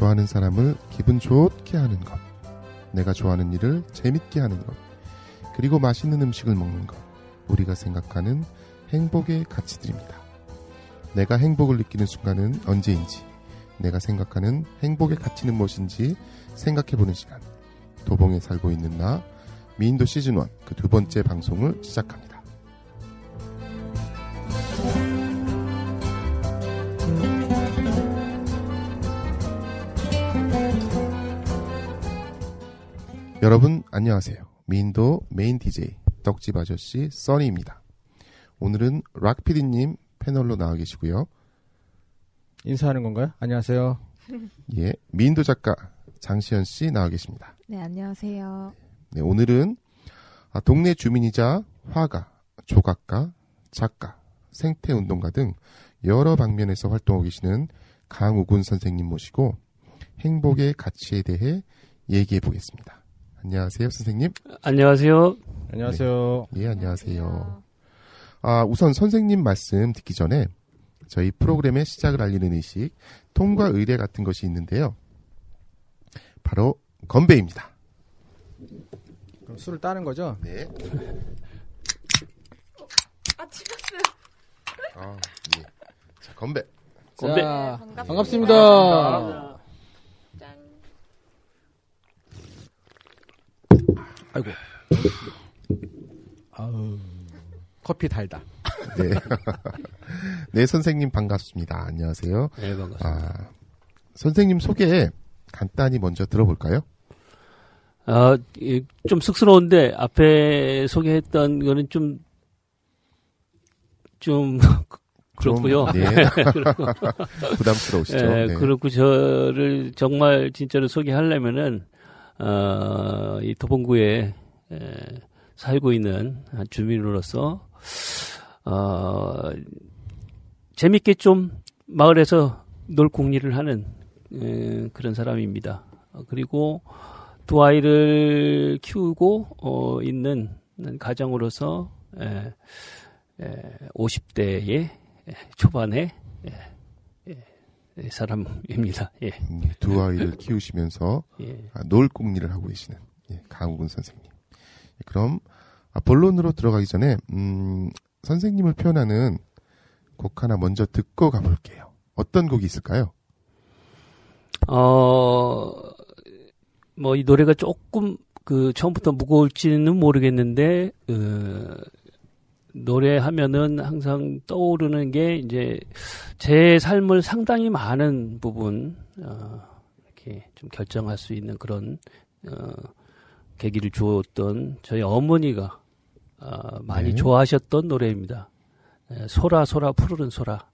좋아하는 사람을 기분 좋게 하는 것. 내가 좋아하는 일을 재밌게 하는 것. 그리고 맛있는 음식을 먹는 것. 우리가 생각하는 행복의 가치들입니다. 내가 행복을 느끼는 순간은 언제인지, 내가 생각하는 행복의 가치는 무엇인지 생각해보는 시간. 도봉에 살고 있는 나, 미인도 시즌1 그 두 번째 방송을 시작합니다. 여러분 안녕하세요. 미인도 메인 DJ 떡집 아저씨 써니입니다. 오늘은 락피디님 패널로 나와 계시고요. 인사하는 건가요? 안녕하세요. 예, 미인도 작가 장시현 씨 나와 계십니다. 네, 안녕하세요. 네, 오늘은 아, 동네 주민이자 화가, 조각가, 작가, 생태운동가 등 여러 방면에서 활동하고 계시는 강우군 선생님 모시고 행복의 가치에 대해 얘기해 보겠습니다. 안녕하세요, 선생님. 안녕하세요. 안녕하세요. 예, 안녕하세요. 아, 우선 선생님 말씀 듣기 전에 저희 프로그램의 시작을 알리는 의식, 통과 의례 같은 것이 있는데요. 바로 건배입니다. 그럼 술을 따는 거죠? 네. 아, 찍었어요. 아, 예. 자, 건배. 건배. 자, 반갑습니다. 반갑습니다. 아이고. 아우. 커피 달다. 네. 네, 선생님 반갑습니다. 안녕하세요. 네, 반갑습니다. 아, 선생님 소개 간단히 먼저 들어볼까요? 아, 이, 좀 쑥스러운데 앞에 소개했던 거는 좀, 좀, 그렇고요. 좀, 네. 부담스러우시죠? 예, 네. 그렇고 저를 정말 진짜로 소개하려면은, 어, 이 도봉구에 에, 살고 있는 한 주민으로서, 어, 재밌게 좀 마을에서 놀궁리를 하는 에, 그런 사람입니다. 어, 그리고 두 아이를 키우고 어, 있는 가정으로서 에, 에, 50대의 초반에 예, 예, 사람입니다. 예, 음, 두 아이를 키우시면서 예. 아, 놀궁리를 하고 계시는 예, 강우근 선생님. 예, 그럼 아, 본론으로 들어가기 전에 음, 선생님을 표현하는 곡 하나 먼저 듣고 가볼게요. 어떤 곡이 있을까요? 어, 뭐 이 노래가 조금 그 처음부터 무거울지는 모르겠는데 어, 노래하면은 항상 떠오르는 게 이제 제 삶을 상당히 많은 부분 어, 이렇게 좀 결정할 수 있는 그런 어, 계기를 주었던 저희 어머니가 어, 많이 네. 좋아하셨던 노래입니다. 에, 소라 소라 푸르른 소라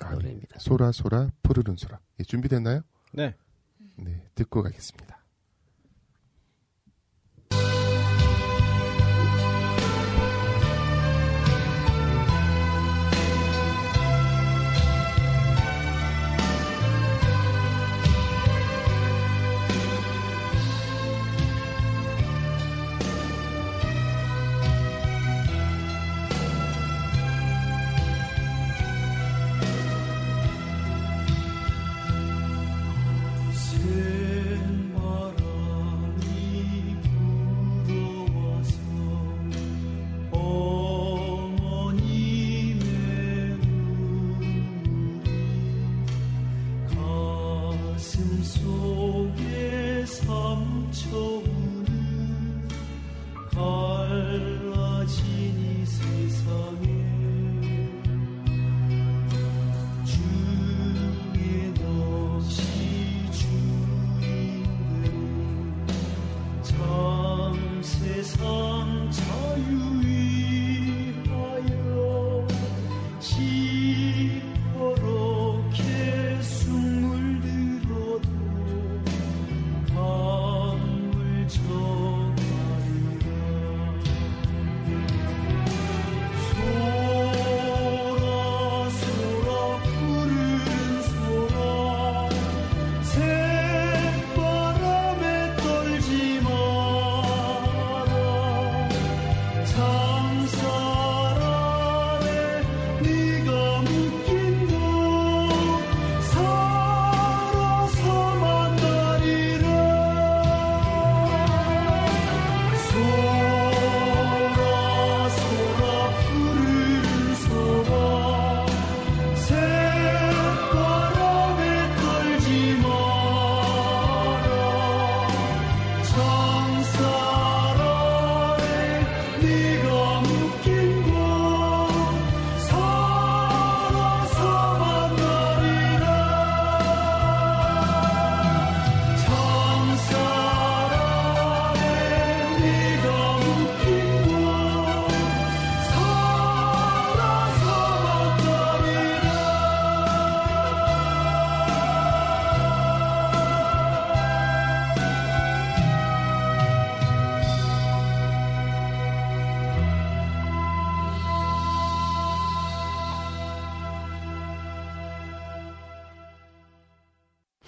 아, 노래입니다. 소라 소라 푸르른 소라. 예, 준비됐나요? 네. 네, 듣고 가겠습니다.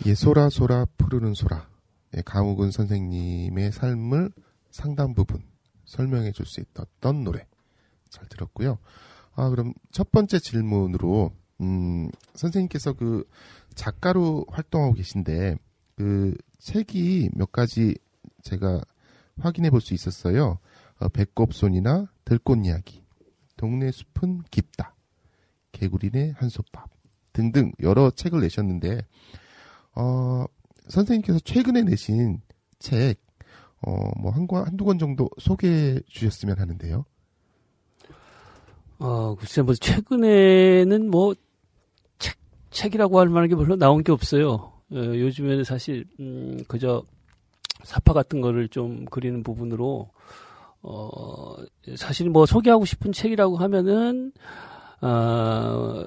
예, 소라 소라 푸르는 소라. 예, 강욱은 선생님의 삶을 상당 부분 설명해 줄 수 있었던 노래. 잘 들었고요. 아, 그럼 첫 번째 질문으로 음, 선생님께서 그 작가로 활동하고 계신데 그 책이 몇 가지 제가 확인해 볼 수 있었어요. 어, 배꼽손이나 들꽃 이야기, 동네 숲은 깊다, 개구리네 한솥밥 등등 여러 책을 내셨는데 어, 선생님께서 최근에 내신 책, 어, 뭐, 한 권, 한두 권 정도 소개해 주셨으면 하는데요. 어, 글쎄, 뭐, 최근에는 뭐, 책, 책이라고 할 만한 게 별로 나온 게 없어요. 어, 요즘에는 사실, 음, 그저, 사파 같은 거를 좀 그리는 부분으로, 어, 사실 뭐, 소개하고 싶은 책이라고 하면은, 어,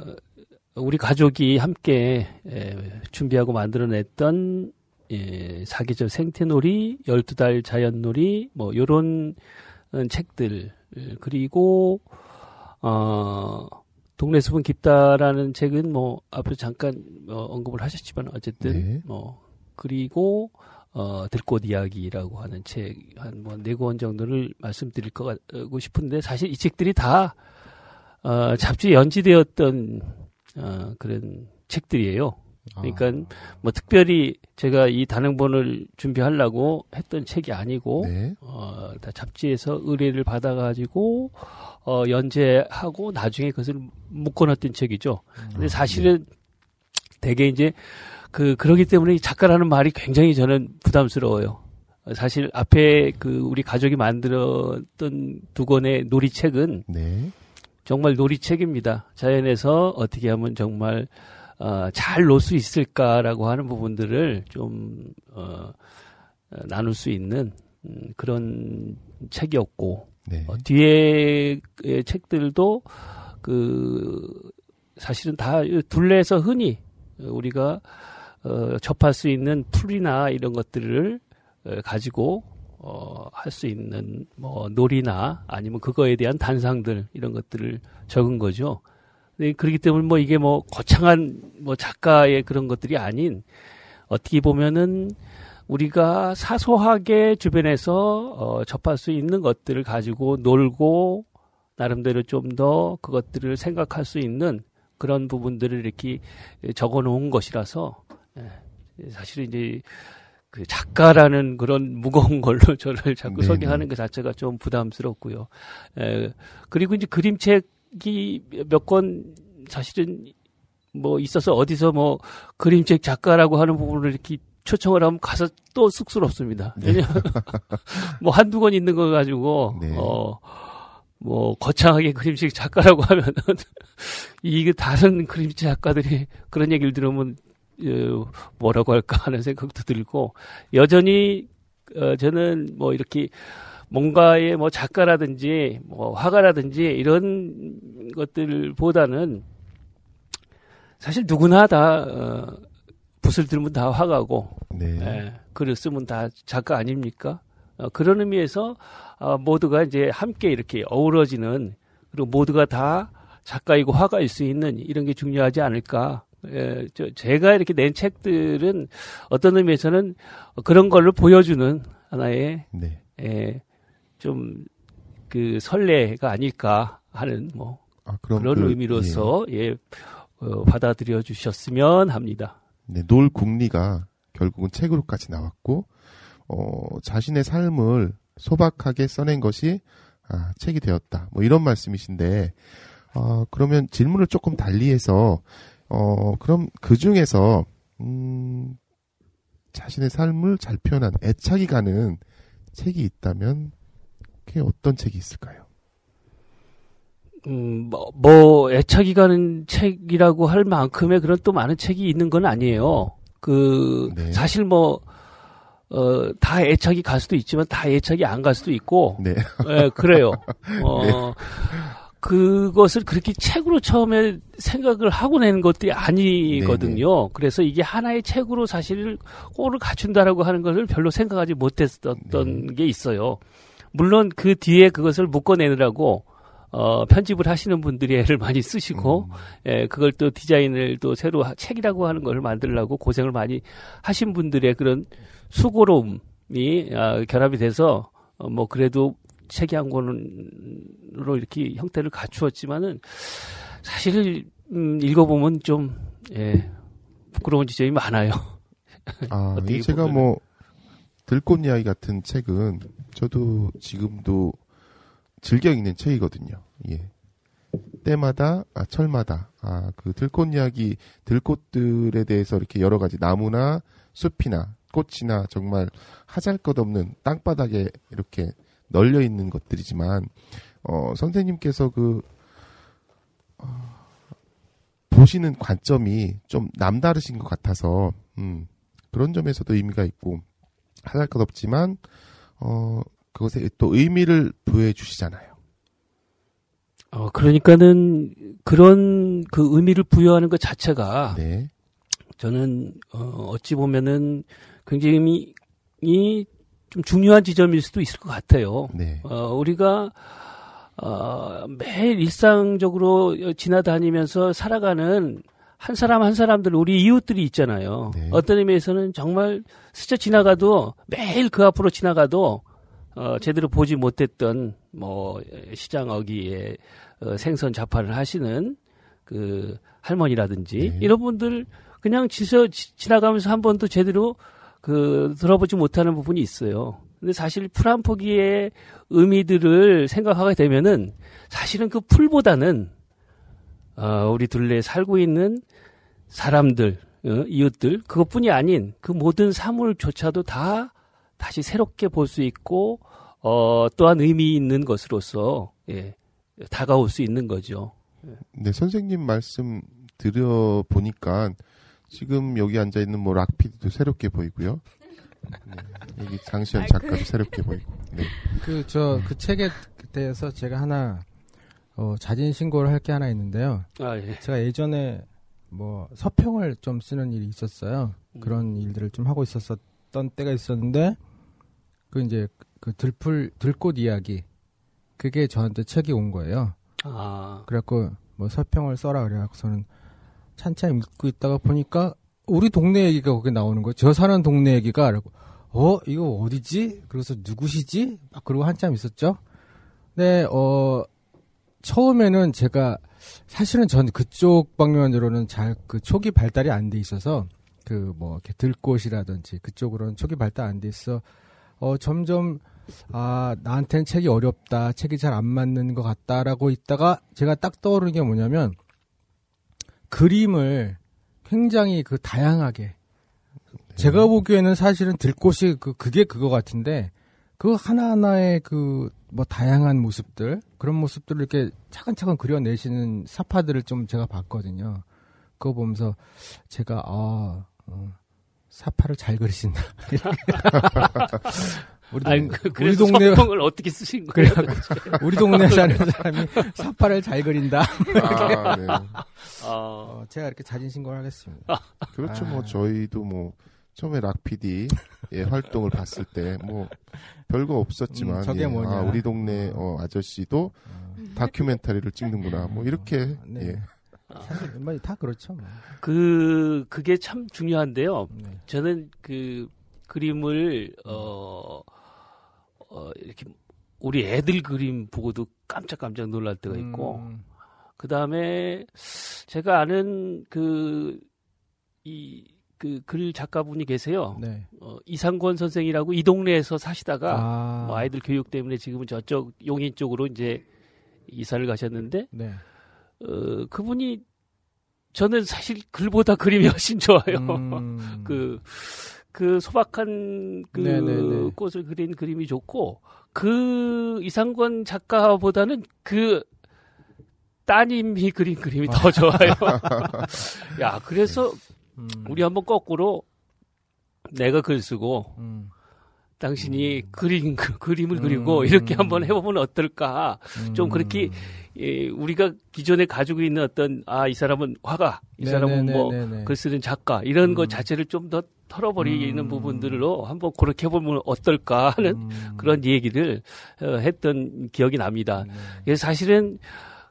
우리 가족이 함께 에, 준비하고 만들어냈던 예, 사계절 생태놀이, 12달 자연놀이, 뭐, 요런 어, 책들, 그리고, 어, 동네 숲은 깊다라는 책은 뭐, 앞에 잠깐 어, 언급을 하셨지만, 어쨌든, 네. 뭐, 그리고, 어, 들꽃 이야기라고 하는 책, 한 뭐, 네 권 정도를 말씀드릴 거 같고 싶은데, 사실 이 책들이 다, 어, 잡지에 연지되었던, 어, 그런 책들이에요. 그러니까 뭐 특별히 제가 이 단행본을 준비하려고 했던 책이 아니고 네. 어, 다 잡지에서 의뢰를 받아가지고 어, 연재하고 나중에 그것을 묶어놨던 책이죠. 근데 사실은 되게 이제 그 그러기 때문에 이 작가라는 말이 굉장히 저는 부담스러워요. 사실 앞에 그 우리 가족이 만들었던 두 권의 놀이책은 네. 정말 놀이책입니다. 자연에서 어떻게 하면 정말 어, 잘 놓을 수 있을까라고 하는 부분들을 좀 어, 어, 나눌 수 있는 음, 그런 책이었고 네. 어, 뒤에의 책들도 그 사실은 다 둘레에서 흔히 우리가 어, 접할 수 있는 풀이나 이런 것들을 어, 가지고 어, 할 수 있는 뭐 놀이나 아니면 그거에 대한 단상들 이런 것들을 적은 거죠. 네, 그렇기 때문에 뭐 이게 뭐 거창한 뭐 작가의 그런 것들이 아닌 어떻게 보면은 우리가 사소하게 주변에서 어, 접할 수 있는 것들을 가지고 놀고 나름대로 좀 더 그것들을 생각할 수 있는 그런 부분들을 이렇게 적어 놓은 것이라서 예, 사실은 이제 그 작가라는 그런 무거운 걸로 저를 자꾸. 소개하는 것 자체가 좀 부담스럽고요. 에, 그리고 이제 그림책이 몇 권 사실은 뭐 있어서 어디서 뭐 그림책 작가라고 하는 부분을 이렇게 초청을 하면 가서 또 쑥스럽습니다. 왜냐면 뭐 한두 권 있는 거 가지고 네. 어. 뭐 거창하게 그림책 작가라고 하면은 이게 다른 그림책 작가들이 그런 얘기를 들으면 어, 뭐라고 할까 하는 생각도 들고 여전히 어, 저는 뭐 이렇게 뭔가의 뭐 작가라든지 뭐 화가라든지 이런 것들보다는 사실 누구나 다 어, 붓을 들면 다 화가고 네. 예, 글을 쓰면 다 작가 아닙니까? 어, 그런 의미에서 어, 모두가 이제 함께 이렇게 어우러지는 그리고 모두가 다 작가이고 화가일 수 있는 이런 게 중요하지 않을까. 예, 저, 제가 이렇게 낸 책들은 어떤 의미에서는 그런 걸로 보여주는 하나의 네. 예, 좀그 선례가 아닐까 하는 뭐 아, 그런 그, 의미로서 예, 어, 받아들여 주셨으면 합니다. 예. 네, 놀 국리가 결국은 책으로까지 나왔고 어, 자신의 삶을 소박하게 써낸 것이 아, 책이 되었다. 뭐 이런 말씀이신데 아, 그러면 질문을 조금 달리해서 어, 그럼 그 중에서 음, 자신의 삶을 잘 표현한 애착이 가는 책이 있다면 그게 어떤 책이 있을까요? 음, 뭐, 뭐, 애착이 가는 책이라고 할 만큼의 그런 또 많은 책이 있는 건 아니에요. 그, 네. 사실 뭐, 어, 다 애착이 갈 수도 있지만 다 애착이 안 갈 수도 있고, 네. 예, 그래요. 어, 그것을 그렇게 책으로 처음에 생각을 하고 낸 것들이 아니거든요. 그래서 이게 하나의 책으로 사실 꼴을 갖춘다라고 하는 것을 별로 생각하지 못했었던 네. 게 있어요. 물론 그 뒤에 그것을 묶어내느라고 어, 편집을 하시는 분들이 애를 많이 쓰시고, 음. 예, 그걸 또 디자인을 또 새로 하- 책이라고 하는 걸 만들려고 고생을 많이 하신 분들의 그런 수고로움이 아, 결합이 돼서 어, 뭐 그래도 책이 한 권으로 이렇게 형태를 갖추었지만은 사실 음, 읽어보면 좀 예, 부끄러운 지점이 많아요. 아, 이 제가 보면은. 뭐 들꽃 이야기 같은 책은 저도 지금도 즐겨 읽는 책이거든요. 예. 때마다 아 철마다 아 그 들꽃 이야기 들꽃들에 대해서 이렇게 여러 가지 나무나 숲이나 꽃이나 정말 하잘것없는 땅바닥에 이렇게 널려 있는 것들이지만 어 선생님께서 그 어, 보시는 관점이 좀 남다르신 것 같아서 음 그런 점에서도 의미가 있고 하잘 것 없지만 어 그것에 또 의미를 부여해 주시잖아요. 어, 그러니까는 그런 그 의미를 부여하는 것 자체가 네. 저는 어, 어찌 보면은 굉장히 이 좀 중요한 지점일 수도 있을 것 같아요. 네. 어, 우리가 어, 매일 일상적으로 지나다니면서 살아가는 한 사람 한 사람들 우리 이웃들이 있잖아요. 네. 어떤 의미에서는 정말 스쳐 지나가도 매일 그 앞으로 지나가도 어, 제대로 보지 못했던 뭐 시장 어귀에 어, 생선 자판을 하시는 그 할머니라든지 네. 이런 분들 그냥 지서 지- 지나가면서 한 번도 제대로 그 들어보지 못하는 부분이 있어요. 근데 사실 풀 한 포기의 의미들을 생각하게 되면은 사실은 그 풀보다는 어, 우리 둘레에 살고 있는 사람들, 어, 이웃들 그것뿐이 아닌 그 모든 사물조차도 다 다시 새롭게 볼 수 있고 어, 또한 의미 있는 것으로서 예, 다가올 수 있는 거죠. 네, 선생님 말씀 들여 보니까 지금 여기 앉아 있는 뭐 락피디도 새롭게 보이고요. 네, 여기 장시현 작가도 새롭게 보이고. 네. 그저그 책에 대해서 제가 하나 어, 자진 신고를 할 게 하나 있는데요. 아, 예. 제가 예전에 뭐 서평을 좀 쓰는 일이 있었어요. 그런 일들을 좀 하고 있었었던 때가 있었는데 그 이제 그 들풀 들꽃 이야기 그게 저한테 책이 온 거예요. 아, 그래갖고 뭐 서평을 써라 그래갖고서는 찬찬히 읽고 있다가 보니까 우리 동네 얘기가 거기 나오는 거예요. 저 사는 동네 얘기가 그래고 어 이거 어디지? 그래서 누구시지? 막 그러고 한참 있었죠. 네, 어 처음에는 제가 사실은 전 그쪽 방면으로는 잘 그 초기 발달이 안 돼 있어서 그 뭐 이렇게 들꽃이라든지 그쪽으로는 초기 발달 안 돼 있어 어 점점 아 나한테는 책이 어렵다 책이 잘 안 맞는 것 같다라고 있다가 제가 딱 떠오르는 게 뭐냐면 그림을 굉장히 그 다양하게 제가 보기에는 사실은 들꽃이 그 그게 그거 같은데 그 하나하나의 그 뭐 다양한 모습들 그런 모습들을 이렇게 차근차근 그려내시는 사파들을 좀 제가 봤거든요. 그거 보면서 제가 아 어, 사파를 잘 그리신다. 우리, 아니, 동- 그, 우리 그래서 동네 서평을 어떻게 쓰신 거예요? 우리 동네 사는 사람이 사파를 잘 그린다. 아, 네. 아, 어, 제가 이렇게 자진 신고를 하겠습니다. 그렇죠. 아. 뭐 저희도 뭐 처음에 락피디 의 활동을 봤을 때 뭐 별거 없었지만 음, 저게 예, 뭐냐. 아, 우리 동네 어, 아저씨도 다큐멘터리를 찍는구나. 뭐 이렇게 네. 예. 사실 뭐다 그렇죠. 뭐. 그 그게 참 중요한데요. 네. 저는 그 그림을 어, 어 이렇게 우리 애들 그림 보고도 깜짝깜짝 놀랄 때가 있고 음, 그 다음에 제가 아는 그 이 그 글 작가분이 계세요. 네. 어, 이상권 선생이라고 이 동네에서 사시다가 아, 뭐 아이들 교육 때문에 지금은 저쪽 용인 쪽으로 이제 이사를 가셨는데 네. 어, 그분이 저는 사실 글보다 그림이 훨씬 좋아요. 음, 그, 그 소박한 그 네네네. 꽃을 그린 그림이 좋고, 그 이상권 작가보다는 그 따님이 그린 그림이 더 좋아요. 야, 그래서 음, 우리 한번 거꾸로 내가 글 쓰고, 음, 당신이 음. 그린 그, 그림을 그리고 음. 이렇게 한번 해보면 어떨까? 좀 음. 그렇게 예, 우리가 기존에 가지고 있는 어떤 아 이 사람은 화가, 이 사람은 뭐. 글 쓰는 작가 이런 것 음. 자체를 좀 더 털어버리는 음. 부분들로 한번 그렇게 해보면 어떨까 하는 음. 그런 얘기를 어, 했던 기억이 납니다. 네. 사실은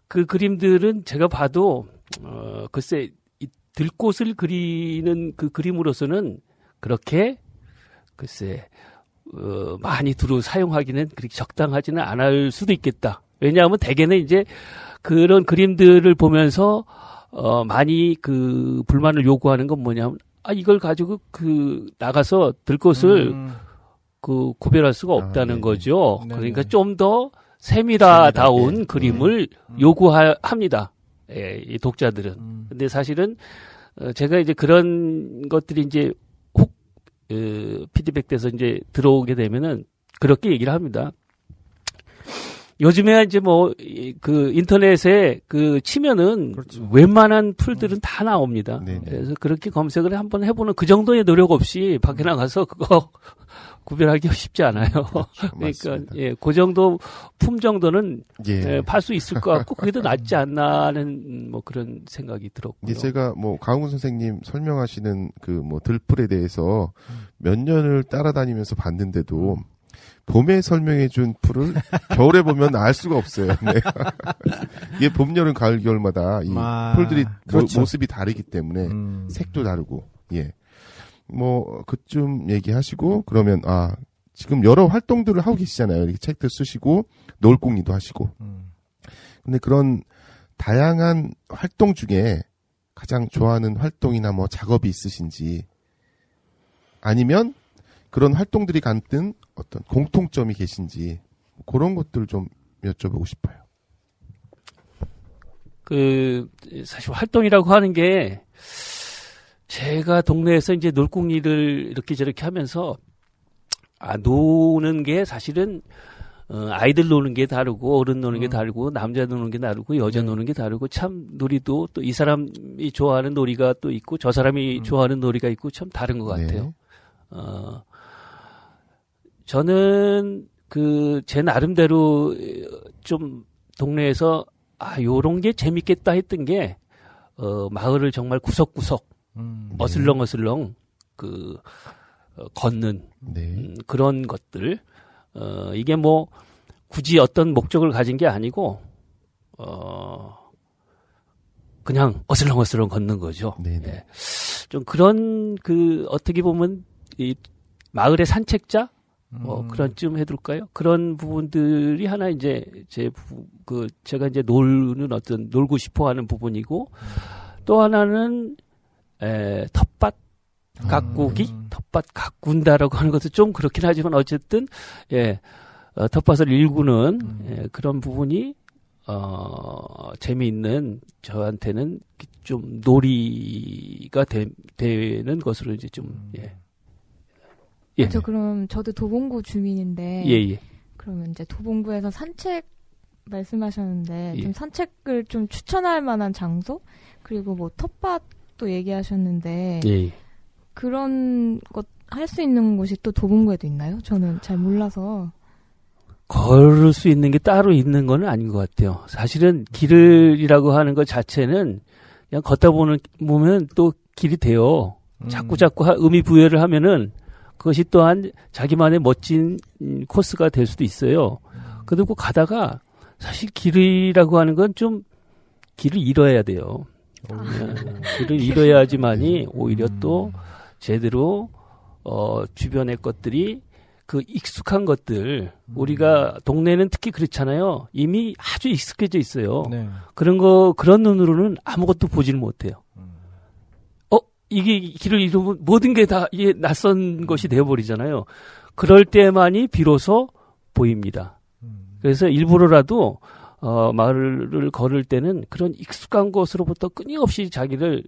그 그림들은 제가 봐도 어 글쎄 이 들꽃을 그리는 그 그림으로서는 그렇게 글쎄 어 많이 두루 사용하기는 그렇게 적당하지는 않을 수도 있겠다. 왜냐하면 대개는 이제 그런 그림들을 보면서 어 많이 그 불만을 요구하는 건 뭐냐면 아 이걸 가지고 그 나가서 들꽃을 음. 그 구별할 수가 아, 없다는 네네. 거죠. 네네. 그러니까 좀 더 세밀하다운 세밀하게. 그림을 음. 요구합니다. 예, 이 독자들은. 음. 근데 사실은 어, 제가 이제 그런 것들이 이제 혹 어, 피드백돼서 이제 들어오게 되면은 그렇게 얘기를 합니다. 요즘에 이제 뭐 그 인터넷에 그 치면은 그렇죠. 웬만한 풀들은 다 나옵니다. 네네. 그래서 그렇게 검색을 한번 해보는 그 정도의 노력 없이 밖에 나가서 그거 구별하기 쉽지 않아요. 그러니까 맞습니다. 예, 그 정도 품 정도는 예. 예, 팔수 있을 것 같고 그게 더 낫지 않나 하는 뭐 그런 생각이 들었고요. 제가 뭐 강훈 선생님 설명하시는 그 뭐 들풀에 대해서 몇 년을 따라다니면서 봤는데도 봄에 설명해 준 풀을 겨울에 보면 알 수가 없어요. 네. 이게 봄, 여름, 가을, 겨울마다 이 아, 풀들이 모- 그렇죠. 모 습이 다르기 때문에 음. 색도 다르고 예. 뭐 그쯤 얘기하시고 그러면 아 지금 여러 활동들을 하고 계시잖아요. 이렇게 책도 쓰시고 노을공리도 하시고. 음. 근데 그런 다양한 활동 중에 가장 좋아하는 활동이나 뭐 작업이 있으신지 아니면 그런 활동들이 갖는 어떤 공통점이 계신지 그런 것들 좀 여쭤보고 싶어요. 그 사실 활동이라고 하는 게 제가 동네에서 이제 놀궁리를 이렇게 저렇게 하면서 아 노는 게 사실은 어, 아이들 노는 게 다르고 어른 노는 게 음. 다르고 남자 노는 게 다르고 여자 네. 노는 게 다르고 참 놀이도 또 이 사람이 좋아하는 놀이가 또 있고 저 사람이 음. 좋아하는 놀이가 있고 참 다른 것 네. 같아요. 어, 저는 그 제 나름대로 좀 동네에서 아 요런 게 재밌겠다 했던 게 어, 마을을 정말 구석구석 음. 어슬렁어슬렁 그 어, 걷는 네. 음, 그런 것들 어, 이게 뭐 굳이 어떤 목적을 가진 게 아니고 어 그냥 어슬렁어슬렁 걷는 거죠. 네. 네. 예. 좀 그런 그 어떻게 보면 이 마을의 산책자 뭐 음. 그런 쯤 해둘까요? 그런 부분들이 하나 이제 제 그 제가 이제 놀는 어떤 놀고 싶어하는 부분이고 또 하나는 에 텃밭 가꾸기, 음. 텃밭 가꾼다라고 하는 것도 좀 그렇긴 하지만 어쨌든 예 어, törté밭을 일구는 음. 예, 그런 부분이 어 재미있는 저한테는 좀 놀이가 되, 되는 것으로 이제 좀 예. 예. 저 그럼 저도 도봉구 주민인데 예, 예. 그러면 이제 도봉구에서 산책 말씀하셨는데 예. 좀 산책을 좀 추천할 만한 장소 그리고 뭐 텃밭 도 얘기하셨는데 예. 그런 것 할 수 있는 곳이 또 도봉구에도 있나요? 저는 잘 몰라서 걸을 수 있는 게 따로 있는 건 아닌 것 같아요. 사실은 길이라고 하는 것 자체는 그냥 걷다 보는 보면 또 길이 돼요. 음. 자꾸 자꾸 하- 의미 부여를 하면은 그것이 또한 자기만의 멋진 음, 코스가 될 수도 있어요. 그리고 가다가 사실 길이라고 하는 건 좀 길을 잃어야 돼요. 예, 길을 잃어야지만이 오히려 또 제대로 어 주변의 것들이 그 익숙한 것들 우리가 동네는 특히 그렇잖아요. 이미 아주 익숙해져 있어요. 네. 그런 거 그런 눈으로는 아무것도 보지를 못해요. 음. 어 이게 길을 잃으면 모든 게 다 이게 낯선 것이 되어버리잖아요. 그럴 때만이 비로소 보입니다. 음. 그래서 일부러라도 어, 마을을 걸을 때는 그런 익숙한 곳으로부터 끊임없이 자기를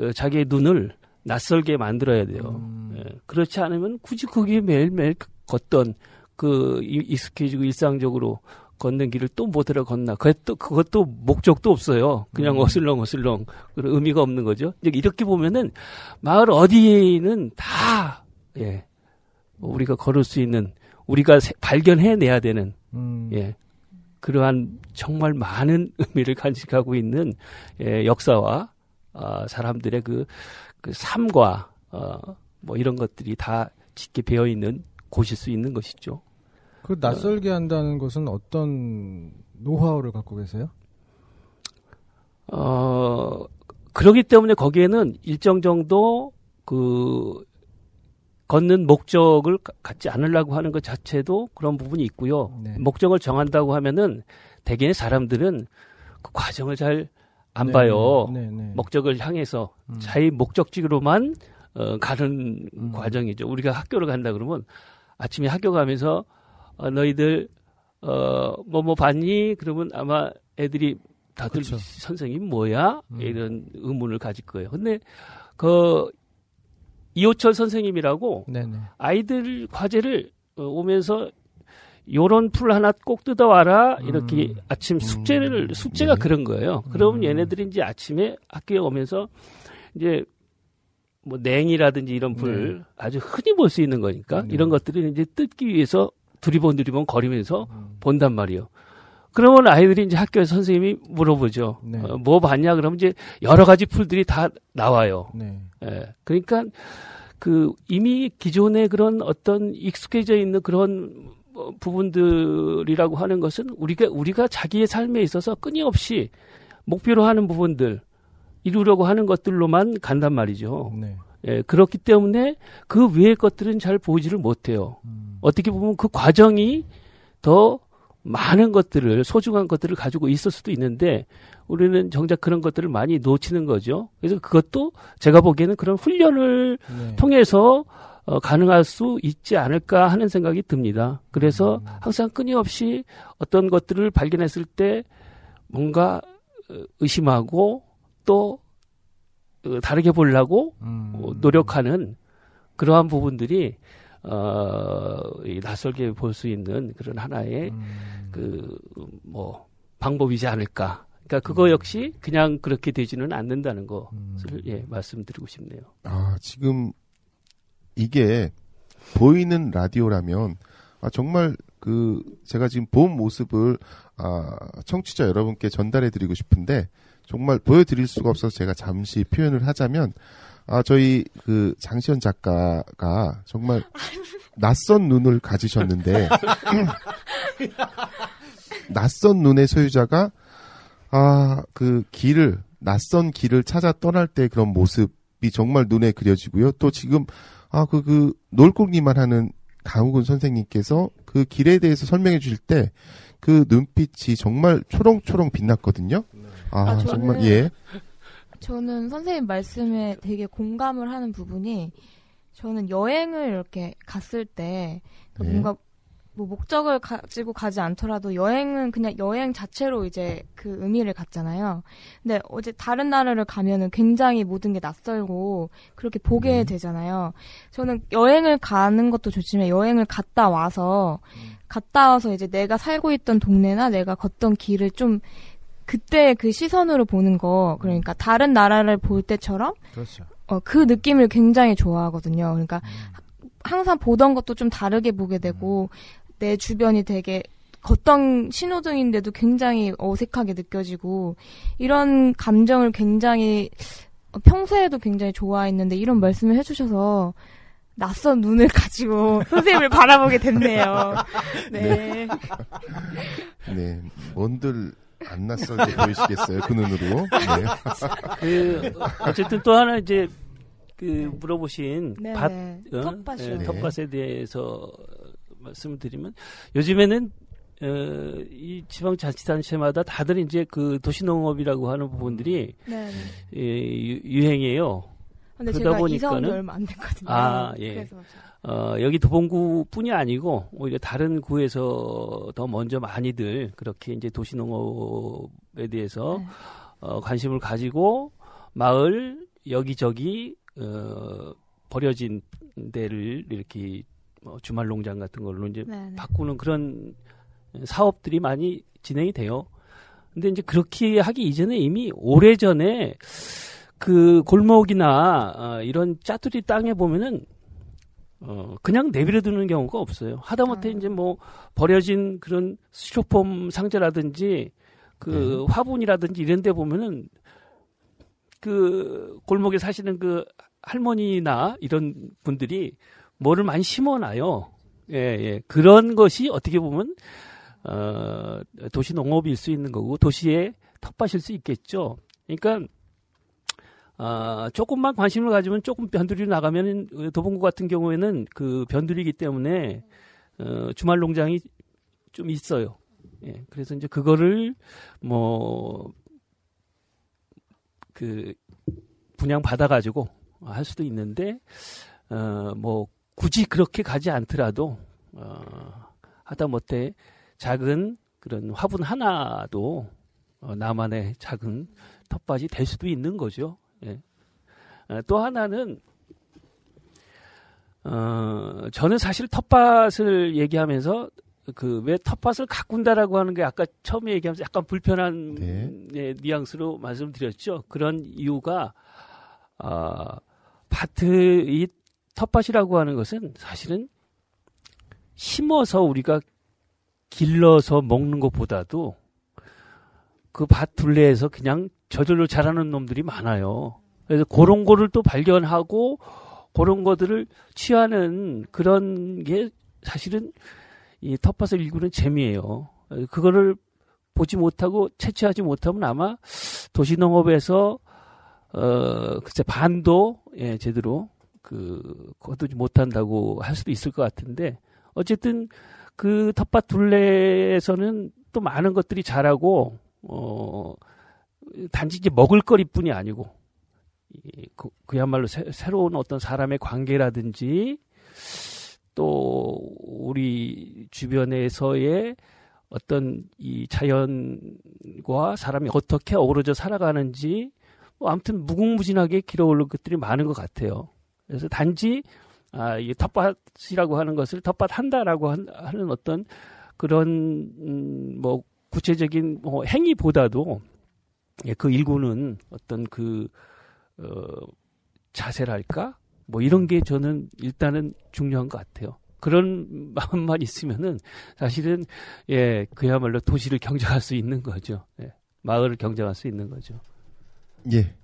어, 자기의 눈을 낯설게 만들어야 돼요. 음. 예, 그렇지 않으면 굳이 거기에 매일매일 걷던 그 이- 익숙해지고 일상적으로 걷는 길을 또 못하러 걷나. 그것도, 그것도 목적도 없어요. 그냥 음. 어슬렁 어슬렁. 그런 의미가 없는 거죠. 이제 이렇게 보면은 마을 어디에는 다, 예, 우리가 걸을 수 있는 우리가 세- 발견해내야 되는 음. 예 그러한 정말 많은 의미를 간직하고 있는 예, 역사와 아, 사람들의 그, 그 삶과 어, 뭐 이런 것들이 다 짙게 배어 있는 곳일 수 있는 것이죠. 그 낯설게 한다는 것은 어떤 노하우를 갖고 계세요? 어, 그러기 때문에 거기에는 일정 정도 그 걷는 목적을 가- 갖지 않으려고 하는 것 자체도 그런 부분이 있고요. 네. 목적을 정한다고 하면은 대개의 사람들은 그 과정을 잘안 네, 봐요. 네, 네. 목적을 향해서 음. 자기 목적지로만 어, 가는 음. 과정이죠. 우리가 학교를 간다 그러면 아침에 학교 가면서 어, 너희들 어 뭐 뭐 봤니? 그러면 아마 애들이 다들 그쵸. 선생님 뭐야? 음. 이런 의문을 가질 거예요. 근데 그 이호철 선생님이라고 네, 네. 아이들 과제를 어, 오면서 요런 풀 하나 꼭 뜯어와라 이렇게 음. 아침 숙제를 음. 숙제가 네. 그런 거예요. 그러면 음. 얘네들이 이제 아침에 학교에 오면서 이제 뭐 냉이라든지 이런 풀 아주 흔히 볼 수 있는 거니까 네. 이런 것들을 이제 뜯기 위해서 두리번 두리번 거리면서 음. 본단 말이에요. 그러면 아이들이 이제 학교에서 선생님이 물어보죠. 네. 어, 뭐 봤냐? 그러면 이제 여러 가지 풀들이 다 나와요. 네. 예. 그러니까 그 이미 기존의 그런 어떤 익숙해져 있는 그런 어, 부분들이라고 하는 것은 우리가 우리가 자기의 삶에 있어서 끊임없이 목표로 하는 부분들 이루려고 하는 것들로만 간단 말이죠. 네. 예, 그렇기 때문에 그 외의 것들은 잘 보이지를 못해요. 음. 어떻게 보면 그 과정이 더 많은 것들을 소중한 것들을 가지고 있을 수도 있는데 우리는 정작 그런 것들을 많이 놓치는 거죠. 그래서 그것도 제가 보기에는 그런 훈련을 네. 통해서 어, 가능할 수 있지 않을까 하는 생각이 듭니다. 그래서 음. 항상 끊임없이 어떤 것들을 발견했을 때 뭔가 어, 의심하고 또 어, 다르게 보려고 음. 어, 노력하는 그러한 부분들이 어, 이 낯설게 볼 수 있는 그런 하나의 음. 그뭐 방법이지 않을까. 그러니까 그거 역시 그냥 그렇게 되지는 않는다는 것을 음. 예, 말씀드리고 싶네요. 아, 지금 이게 보이는 라디오라면 아, 정말 그 제가 지금 본 모습을 아, 청취자 여러분께 전달해 드리고 싶은데 정말 보여드릴 수가 없어서 제가 잠시 표현을 하자면 아, 저희 그 장시현 작가가 정말 낯선 눈을 가지셨는데 낯선 눈의 소유자가 아, 그 길을 낯선 길을 찾아 떠날 때 그런 모습이 정말 눈에 그려지고요. 또 지금 아, 그, 그, 놀국님만 하는 강우근 선생님께서 그 길에 대해서 설명해 주실 때 그 눈빛이 정말 초롱초롱 빛났거든요. 아, 아, 정말, 예. 저는 선생님 말씀에 되게 공감을 하는 부분이 저는 여행을 이렇게 갔을 때그 네. 뭔가 뭐 목적을 가지고 가지 않더라도 여행은 그냥 여행 자체로 이제 그 의미를 갖잖아요. 근데 어제 다른 나라를 가면은 굉장히 모든 게 낯설고 그렇게 보게 네. 되잖아요. 저는 여행을 가는 것도 좋지만 여행을 갔다 와서 갔다 와서 이제 내가 살고 있던 동네나 내가 걷던 길을 좀 그때 그 시선으로 보는 거 그러니까 다른 나라를 볼 때처럼 그렇죠. 어, 그 느낌을 굉장히 좋아하거든요. 그러니까 항상 보던 것도 좀 다르게 보게 되고 내 주변이 되게 걷던 신호등인데도 굉장히 어색하게 느껴지고 이런 감정을 굉장히 어, 평소에도 굉장히 좋아했는데 이런 말씀을 해주셔서 낯선 눈을 가지고 선생님을 바라보게 됐네요. 네. 네. 뭔들 안 낯설게 보이시겠어요. 그 눈으로. 네. 그 어쨌든 또 하나 이제 그 물어보신 네. 밭 어? 텃밭이요. 예, 네. 텃밭에 대해서 말씀을 드리면 요즘에는 어, 이 지방자치단체마다 다들 이제 그 도시농업이라고 하는 부분들이 네. 네. 예, 유- 유행이에요. 근데 그러다 보니까는- 얼마 안 됐거든요. 아, 예. 그래서 어, 여기 도봉구뿐이 아니고 오히려 다른 구에서 더 먼저 많이들 그렇게 이제 도시농업에 대해서 네. 어, 관심을 가지고 마을 여기저기 어, 버려진 데를 이렇게 뭐 주말 농장 같은 걸로 이제 네, 네. 바꾸는 그런 사업들이 많이 진행이 돼요. 근데 이제 그렇게 하기 이전에 이미 오래 전에 그 골목이나 어, 이런 짜투리 땅에 보면은 어, 그냥 내버려 두는 경우가 없어요. 하다못해 아. 이제 뭐 버려진 그런 스티로폼 상자라든지 그 네. 화분이라든지 이런 데 보면은 그 골목에 사시는 그 할머니나 이런 분들이 뭐를 많이 심어 놔요. 예, 예. 그런 것이 어떻게 보면, 어, 도시 농업일 수 있는 거고, 도시의 텃밭일 수 있겠죠. 그러니까, 아, 조금만 관심을 가지면 조금 변두리로 나가면 도봉구 같은 경우에는 그 변두리이기 때문에 어, 주말 농장이 좀 있어요. 예, 그래서 이제 그거를 뭐 그 분양 받아 가지고 할 수도 있는데 어, 뭐 굳이 그렇게 가지 않더라도 어, 하다못해 작은 그런 화분 하나도 어, 나만의 작은 텃밭이 될 수도 있는 거죠. 예. 어, 또 하나는 어, 저는 사실 텃밭을 얘기하면서 그 왜 텃밭을 가꾼다라고 하는 게 아까 처음에 얘기하면서 약간 불편한 네. 예, 뉘앙스로 말씀드렸죠. 그런 이유가 아, 밭의 이 텃밭이라고 하는 것은 사실은 심어서 우리가 길러서 먹는 것보다도 그 밭 둘레에서 그냥 저절로 자라는 놈들이 많아요. 그래서 그런 거를 또 발견하고 그런 것들을 취하는 그런 게 사실은 이 텃밭을 일구는 재미예요. 그거를 보지 못하고 채취하지 못하면 아마 도시농업에서 어 글쎄 반도 예 제대로 그 거두지 못한다고 할 수도 있을 것 같은데 어쨌든 그 텃밭 둘레에서는 또 많은 것들이 자라고 어 단지 이제 먹을거리뿐이 아니고 이, 그, 그야말로 새, 새로운 어떤 사람의 관계라든지 또 우리 주변에서의 어떤 이 자연과 사람이 어떻게 어우러져 살아가는지 뭐 아무튼 무궁무진하게 길어오는 것들이 많은 것 같아요. 그래서 단지 아, 이 텃밭이라고 하는 것을 텃밭 한다라고 한, 하는 어떤 그런 음, 뭐 구체적인 뭐 행위보다도 예, 그 일구는 어떤 그 어, 자세랄까 뭐 이런 게 저는 일단은 중요한 것 같아요. 그런 마음만 있으면은 사실은 예 그야말로 도시를 경작할 수 있는 거죠. 예, 마을을 경작할 수 있는 거죠. 예.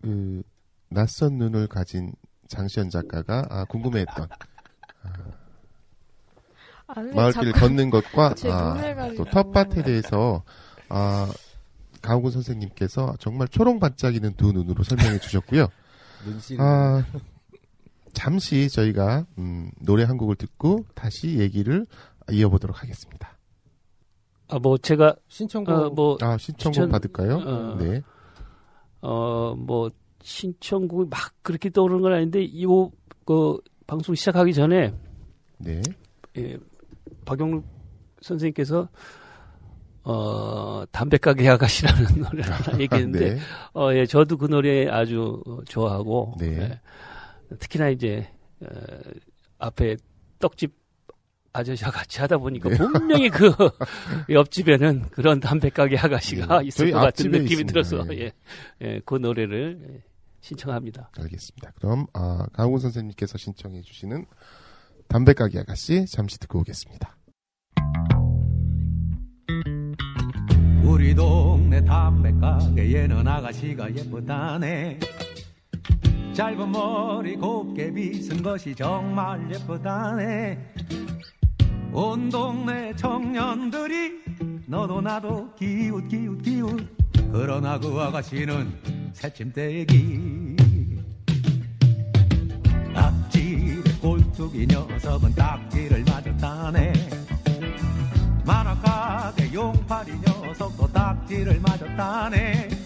그 낯선 눈을 가진 장시현 작가가 아, 궁금해했던 아, 마을길을 자꾸 걷는 것과 제 아, 또 텃밭에. 대해서 아, 강훈 선생님께서 정말 초롱 반짝이는 두 눈으로 설명해 주셨고요. 아, 잠시 저희가 음, 노래 한 곡을 듣고 다시 얘기를 이어보도록 하겠습니다. 아 뭐 제가 신청곡 어 뭐 아, 신청곡 추천- 받을까요? 어. 네. 어, 뭐, 신청곡이 막 그렇게 떠오르는 건 아닌데, 이거, 그, 방송 시작하기 전에, 네. 예, 박용록 선생님께서, 어, 담배가게 아가씨라는 노래를 하나 얘기했는데, 네. 어, 예, 저도 그 노래 아주 어, 좋아하고, 네. 예, 특히나 이제, 어, 앞에 떡집 아저씨와 같이 하다 보니까 네. 분명히 그 옆집에는 그런 담배가게 아가씨가 네. 있을 것 같은 앞집에 느낌이 있습니다. 들어서, 예. 예, 예, 그 노래를 예, 신청합니다. 알겠습니다. 그럼 아, 강훈 선생님께서 신청해 주시는 담배가게 아가씨 잠시 듣고 오겠습니다. 우리 동네 담배 가게에는 아가씨가 예쁘다네. 짧은 머리 곱게 빗은 것이 정말 예쁘다네. 온 동네 청년들이 너도 나도 기웃 기웃 기웃. 그러나 그 아가씨는 새침대기. 앞집의 꼴뚜기 녀석은 딱지를 맞았다네 를 맞았다네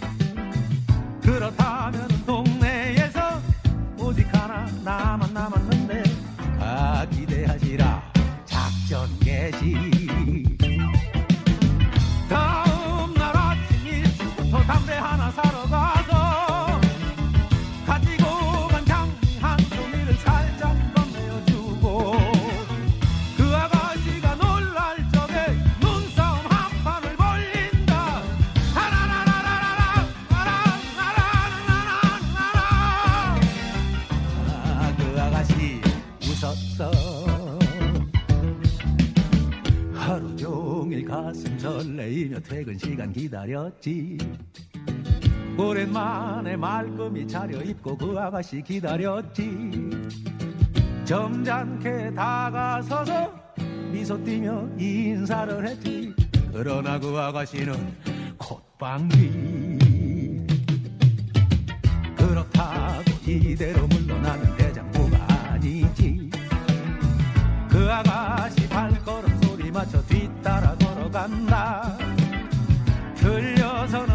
말끔히 차려입고 그 아가씨 기다렸지. 점잖게 다가서서 미소 띠며 인사를 했지. 그러나 그 아가씨는 콧방귀. 그렇다고 이대로 물러나는 대장부가 아니지. 그 아가씨 발걸음 소리 맞춰 뒤따라 걸어간다. 틀려서는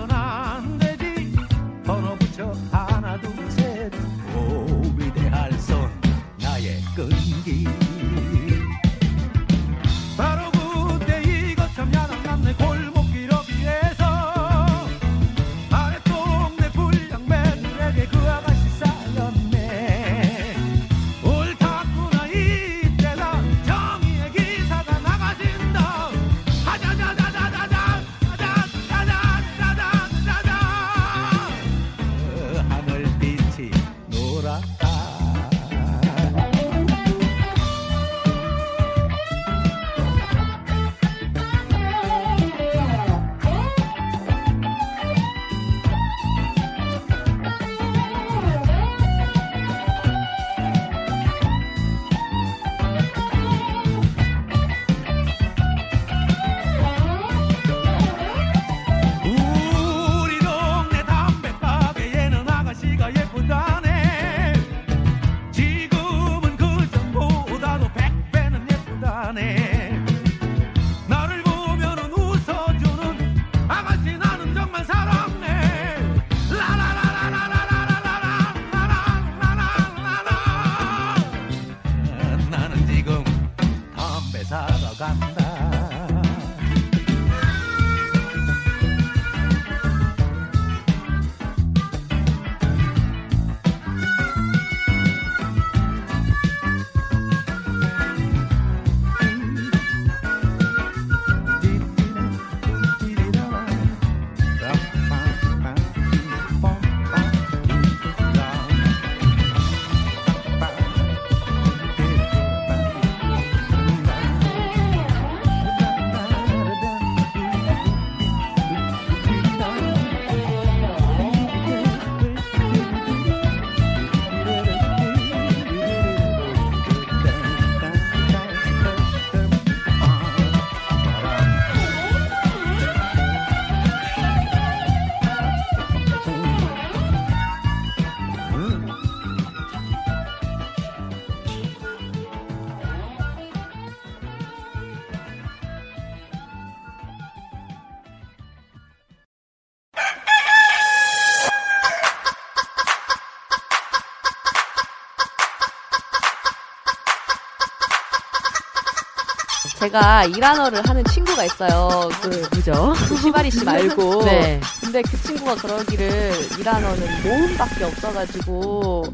제가 이란어를 하는 친구가 있어요. 그, 누구죠? 그 시바리 씨 말고. 네. 근데 그 친구가 그러기를 이란어는 모음밖에 없어가지고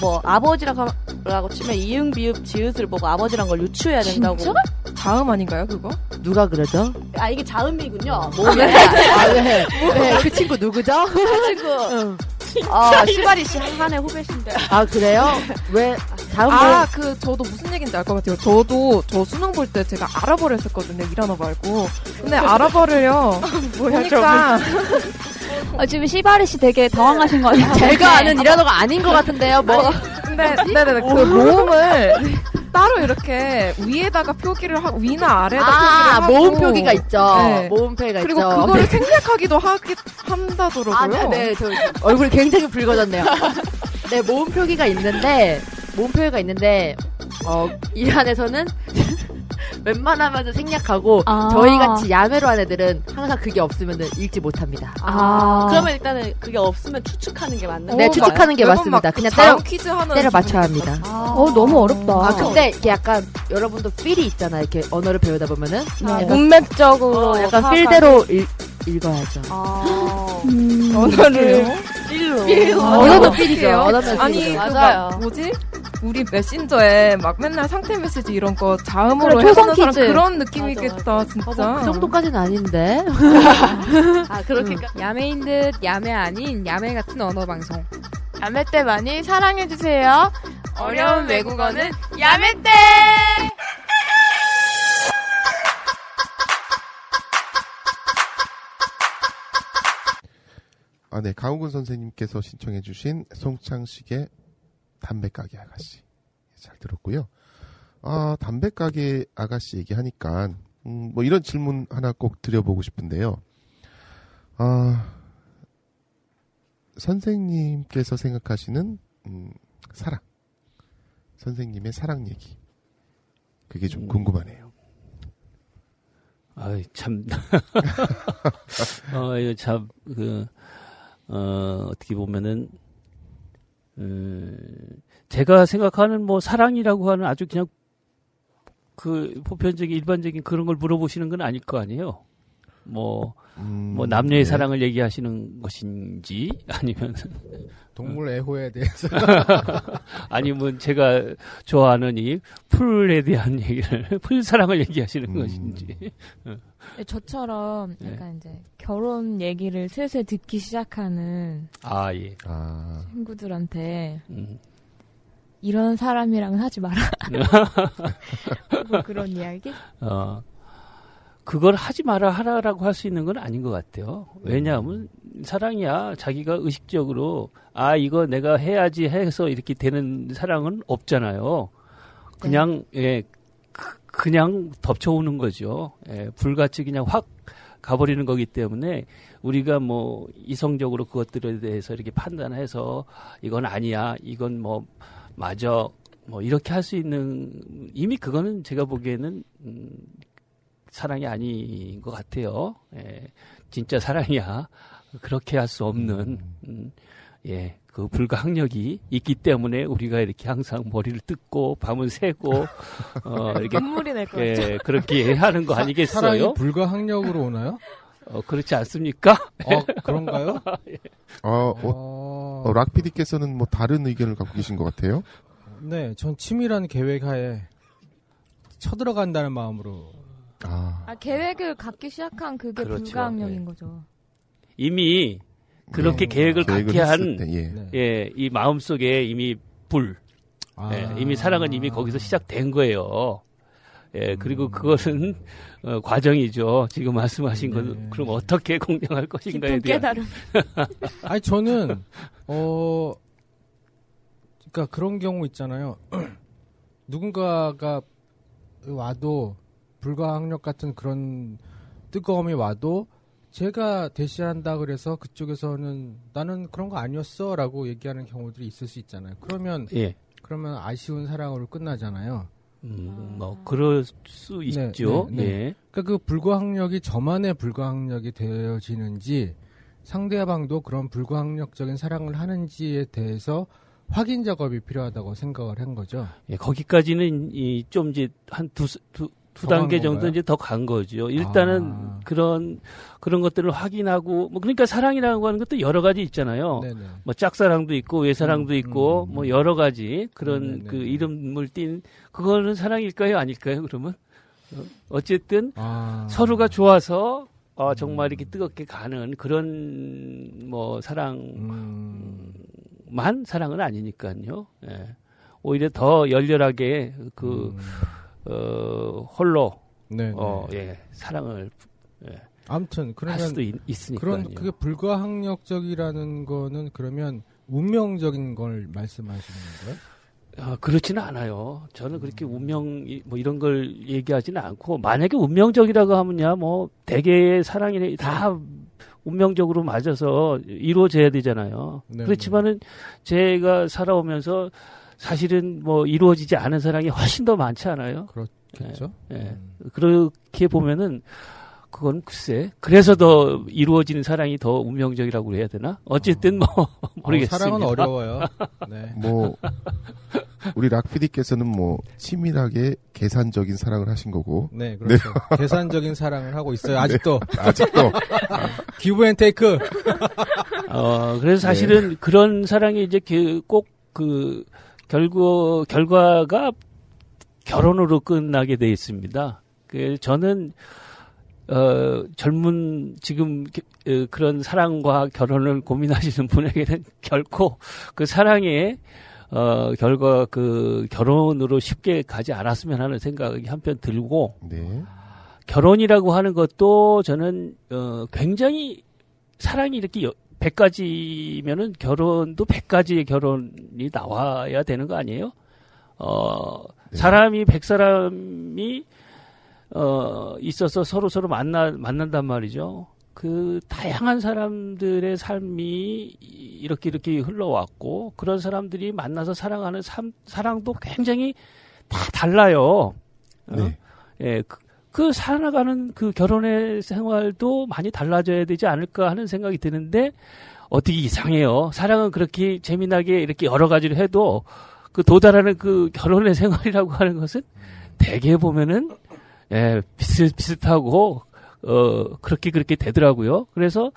뭐 아버지라고 라고 치면 이응 비읍 지읒을 보고 아버지란 걸 유추해야 된다고. 진짜? 자음 아닌가요, 그거? 누가 그러죠? 아 이게 자음이군요. 아, 모음이 왜? 왜? 그 친구 누구죠? 그 친구. 아 시바리 씨 한해 후배신데. 아, 그래요? 왜? 다음 아, 그, 저도 무슨 얘기인지 알 것 같아요. 저도, 저 수능 볼 때 제가 아랍어를 했었거든요, 이란어 말고. 근데 아랍어를요, 보니까, 아, 지금 시바리 씨 되게 당황하신 거 같아요. 제가 아는 이란어가 아닌 것 같은데요. 뭐? 근데, 네네네, 그 모음을 따로 이렇게 위에다가 표기를 하고, 위나 아래에다 아, 표기를 하고. 모음 표기가 있죠. 네. 모음 표기가 그리고 있죠. 그거를 생략하기도 하기, 한다더라고요. 아, 네, 네. 저 얼굴이 굉장히 붉어졌네요. 네, 모음 표기가 있는데, 모음 표기가 있는데, 어, 이 안에서는 웬만하면 생략하고, 아. 저희 같이 야매로 한 애들은 항상 그게 없으면 읽지 못합니다. 아, 그러면 일단은 그게 없으면 추측하는 게 맞는 네, 어, 추측하는 게 맞습니다. 막 그냥 때려, 퀴즈 하는 때려 맞춰야 합니다. 어, 너무 어렵다. 아, 근데 이게 약간, 여러분도 필이 있잖아요. 이렇게 언어를 배우다 보면은. 네. 약간, 문맥적으로 어, 약간 필대로 읽, 읽어야죠. 아, 음. 언어를. 필로. 아, 언어도? 필이죠. 아니, 필이죠. 그 맞아요. 막 뭐지? 우리 메신저에 막 맨날 상태 메시지 이런 거 자음으로 그래, 해보는 사람. 그런 느낌이겠다, 진짜. 어, 뭐그 정도까지는 아닌데. 아 그렇게 야매인 듯 야매 아닌 야매 같은 언어 방송. 야매 때 많이 사랑해 주세요. 어려운 외국어는 야매 때! 아, 네. 강우근 선생님께서 신청해주신 송창식의 담배 가게 아가씨. 잘 들었고요. 아, 담배 가게 아가씨 얘기하니까, 음, 뭐 이런 질문 하나 꼭 드려보고 싶은데요. 아, 선생님께서 생각하시는, 음, 사랑. 선생님의 사랑 얘기. 그게 좀 궁금하네요. 아이, 참. 어, 이거 참, 그, 어, 어떻게 보면은, 음, 제가 생각하는 뭐 사랑이라고 하는 아주 그냥 그 보편적인 일반적인 그런 걸 물어보시는 건 아닐 거 아니에요. 뭐, 뭐 남녀의 네. 사랑을 얘기하시는 것인지 아니면 동물 애호에 대해서 아니면 제가 좋아하는 이 풀에 대한 얘기를 풀 사랑을 얘기하시는 음. 것인지 어. 네, 저처럼 네. 약간 이제 결혼 얘기를 슬슬 듣기 시작하는 아 예. 아, 친구들한테 음. 이런 사람이랑은 하지 마라. 뭐 그런 이야기? 어, 그걸 하지 마라 하라라고 할 수 있는 건 아닌 것 같아요. 왜냐하면 사랑이야 자기가 의식적으로 아 이거 내가 해야지 해서 이렇게 되는 사랑은 없잖아요. 그냥 예 그- 그냥 덮쳐오는 거죠. 예, 불같이 그냥 확 가버리는 거기 때문에 우리가 뭐 이성적으로 그것들에 대해서 이렇게 판단해서 이건 아니야, 이건 뭐 맞아, 뭐 이렇게 할 수 있는 이미 그거는 제가 보기에는 음, 사랑이 아닌 것 같아요. 예, 진짜 사랑이야 그렇게 할 수 없는 음, 예. 그 불가항력이 있기 때문에 우리가 이렇게 항상 머리를 뜯고 밤을 새고 어 이렇게 눈물이 날것 예. 그렇게 하는 거 사랑이 아니겠어요? 불가항력으로 오나요? 어, 그렇지 않습니까? 어, 그런가요? 어, 어, 어, 락 PD께서는 뭐 다른 의견을 갖고 계신 것 같아요. 네, 전 치밀한 계획하에 쳐들어간다는 마음으로. 아, 아, 계획을 갖기 시작한 그게 그렇죠. 불가항력인 예. 거죠. 이미 그렇게 네. 계획을 갖게 했을 한 때, 예. 네. 예, 이 마음 속에 이미 불, 아. 예, 이미 사랑은 이미 거기서 시작된 거예요. 예, 음. 그리고 그것은 어, 과정이죠. 지금 말씀하신 네. 건 그럼 어떻게 공략할 것인가에 대한 깨달음. 아니 저는 어 그러니까 그런 경우 있잖아요. 누군가가 와도 불가항력 같은 그런 뜨거움이 와도 제가 대시한다 그래서 그쪽에서는 나는 그런 거 아니었어라고 얘기하는 경우들이 있을 수 있잖아요. 그러면 예. 그러면 아쉬운 사랑으로 끝나잖아요. 음, 뭐 그럴 수 네, 있죠. 네, 네. 예. 그러니까 그 불가항력이 저만의 불가항력이 되어지는지 상대방도 그런 불가항력적인 사랑을 하는지에 대해서 확인 작업이 필요하다고 생각을 한 거죠. 예, 거기까지는 이 좀 이제 한두 두 두 단계 정도 건가요? 이제 더 간 거죠. 일단은 아. 그런 그런 것들을 확인하고 뭐 그러니까 사랑이라고 하는 것도 여러 가지 있잖아요. 네네. 뭐 짝사랑도 있고 외사랑도 음, 있고 음, 음. 뭐 여러 가지 그런 네네네. 그 이름을 띤 그거는 사랑일까요 아닐까요 그러면 어, 어쨌든 아. 서로가 좋아서 어, 정말 이렇게 뜨겁게 가는 그런 뭐 사랑만 음. 사랑은 아니니까요. 예. 오히려 더 열렬하게 그 음. 어, 홀로 네네. 어, 예, 사랑을 아무튼 할 그러면 수도 있, 있으니까요. 그런 그게 불가항력적이라는 거는 그러면 운명적인 걸 말씀하시는 거예요? 아, 그렇지는 않아요. 저는 그렇게 운명 이- 뭐 이런 걸 얘기하지는 않고 만약에 운명적이라고 하면야 뭐 대개의 사랑이 다 운명적으로 맞아서 이루어져야 되잖아요. 네, 그렇지만은 제가 살아오면서 사실은 뭐 이루어지지 않은 사랑이 훨씬 더 많지 않아요. 그렇겠죠. 예. 음. 그렇게 보면은 그건 글쎄 그래서 더 이루어지는 사랑이 더 운명적이라고 해야 되나? 어쨌든 뭐 모르겠습니다. 어, 사랑은 어려워요. 네. 뭐 우리 락 PD께서는 뭐 치밀하게 계산적인 사랑을 하신 거고. 네, 그렇죠. 계산적인 사랑을 하고 있어요. 아직도. 네, 아직도. Give and take. 어, 그래서 사실은 그런 사랑이 이제 꼭그 결과 결과가 결혼으로 끝나게 돼 있습니다. 그 저는 어 젊은 지금 게- 어, 그런 사랑과 결혼을 고민하시는 분에게는 결코 그 사랑의 어 결과 그 결혼으로 쉽게 가지 않았으면 하는 생각이 한편 들고 네. 결혼이라고 하는 것도 저는 어 굉장히 사랑이 이렇게 100가지면은 결혼도 100가지의 결혼이 나와야 되는 거 아니에요? 어, 사람이 100사람이 어, 있어서 서로 서로 만나 만난단 말이죠. 그 다양한 사람들의 삶이 이렇게 이렇게 흘러왔고 그런 사람들이 만나서 사랑하는 삶, 사랑도 굉장히 다 달라요. 어? 네. 예, 그, 그 살아가는 그 결혼의 생활도 많이 달라져야 되지 않을까 하는 생각이 드는데 어떻게 이상해요. 사랑은 그렇게 재미나게 이렇게 여러 가지를 해도 그 도달하는 그 결혼의 생활이라고 하는 것은 대개 보면은 예, 비슷 비슷하고 어 그렇게 그렇게 되더라고요. 그래서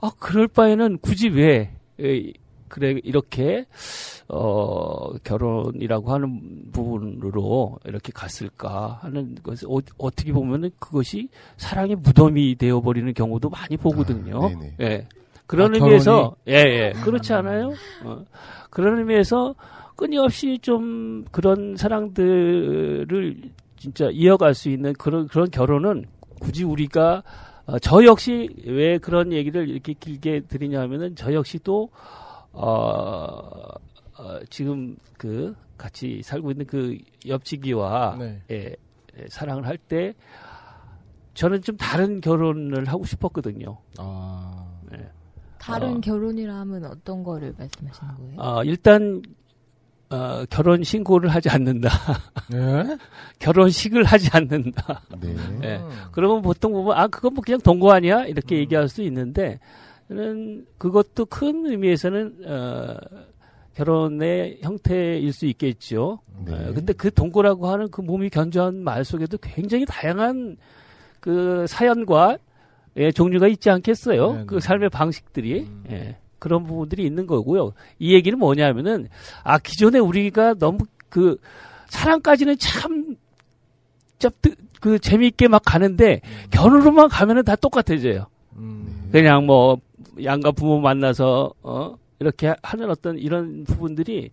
아 그럴 바에는 굳이 왜 에, 그래 이렇게 어 결혼이라고 하는 부분으로 이렇게 갔을까 하는 것을 어, 어떻게 보면은 그것이 사랑의 무덤이 되어 버리는 경우도 많이 보거든요. 아. 예. 그런 아, 의미에서 예, 예. 그렇지 않아요? 어. 그런 의미에서 끊임없이 좀 그런 사랑들을 진짜 이어갈 수 있는 그런 그런 결혼은 굳이 우리가 어, 저 역시 왜 그런 얘기를 이렇게 길게 드리냐면은 저 역시도 어, 어 지금 그 같이 살고 있는 그 옆지기와 네. 예, 예, 사랑을 할 때 저는 좀 다른 결혼을 하고 싶었거든요. 아. 예. 다른 어. 결혼이라 하면 어떤 거를 말씀하시는 거예요? 어, 일단 어, 결혼 신고를 하지 않는다. 예? 결혼식을 하지 않는다. 네. 예. 그러면 보통 보면 아 그건 뭐 그냥 동거 아니야 이렇게 얘기할 수 있는데 저 는 그것도 큰 의미에서는 어, 결혼의 형태일 수 있겠죠. 네. 어, 근데 그 동거라고 하는 그 몸이 견주한 말 속에도 굉장히 다양한 그 사연과 예, 종류가 있지 않겠어요. 네, 네. 그 삶의 방식들이 음. 예, 그런 부분들이 있는 거고요. 이 얘기는 뭐냐면은 아 기존에 우리가 너무 그 사랑까지는 참, 참, 뜨- 그 재미있게 막 가는데 결혼으로만 가면은 다 똑같아져요. 음. 그냥 뭐 양가 부모 만나서 어 이렇게 하는 어떤 이런 부분들이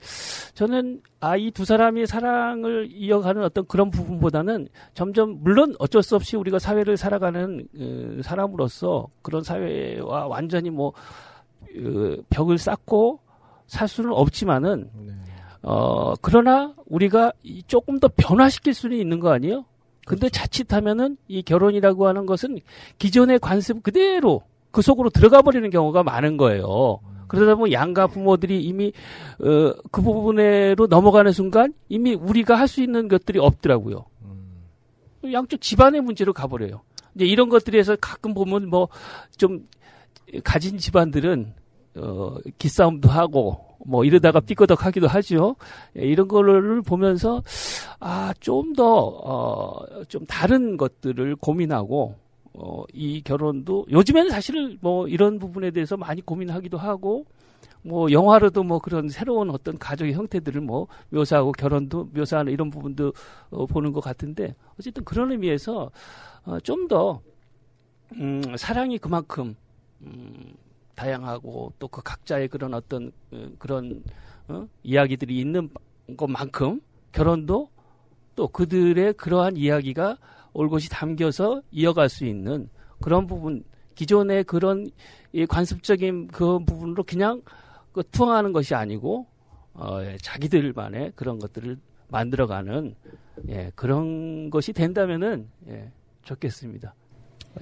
저는 아 이 두 사람이 사랑을 이어가는 어떤 그런 부분보다는 점점 물론 어쩔 수 없이 우리가 사회를 살아가는 어, 사람으로서 그런 사회와 완전히 뭐 어, 벽을 쌓고 살 수는 없지만은 네. 어 그러나 우리가 이 조금 더 변화시킬 수는 있는 거 아니에요? 근데 그렇죠. 자칫하면은 이 결혼이라고 하는 것은 기존의 관습 그대로 그 속으로 들어가 버리는 경우가 많은 거예요. 그러다 보면 양가 부모들이 이미 어, 그 부분으로 넘어가는 순간 이미 우리가 할 수 있는 것들이 없더라고요. 음. 양쪽 집안의 문제로 가버려요. 이제 이런 것들에서 가끔 보면 뭐 좀 가진 집안들은 어 기싸움도 하고 뭐 이러다가 삐거덕하기도 하죠. 예, 이런 거를 보면서 아 좀 더어좀 다른 것들을 고민하고 어 이 결혼도 요즘에는 사실 뭐 이런 부분에 대해서 많이 고민하기도 하고 뭐 영화로도 뭐 그런 새로운 어떤 가족의 형태들을 뭐 묘사하고 결혼도 묘사하는 이런 부분도 어, 보는 것 같은데 어쨌든 그런 의미에서 어, 좀더 음, 사랑이 그만큼 음, 다양하고 또 그 각자의 그런 어떤 어, 그런 어? 이야기들이 있는 것만큼 결혼도 또 그들의 그러한 이야기가 올곧이 담겨서 이어갈 수 있는 그런 부분 기존의 그런 이 관습적인 그 부분으로 그냥 그 투항하는 것이 아니고 어, 예, 자기들만의 그런 것들을 만들어가는 예, 그런 것이 된다면은 예, 좋겠습니다.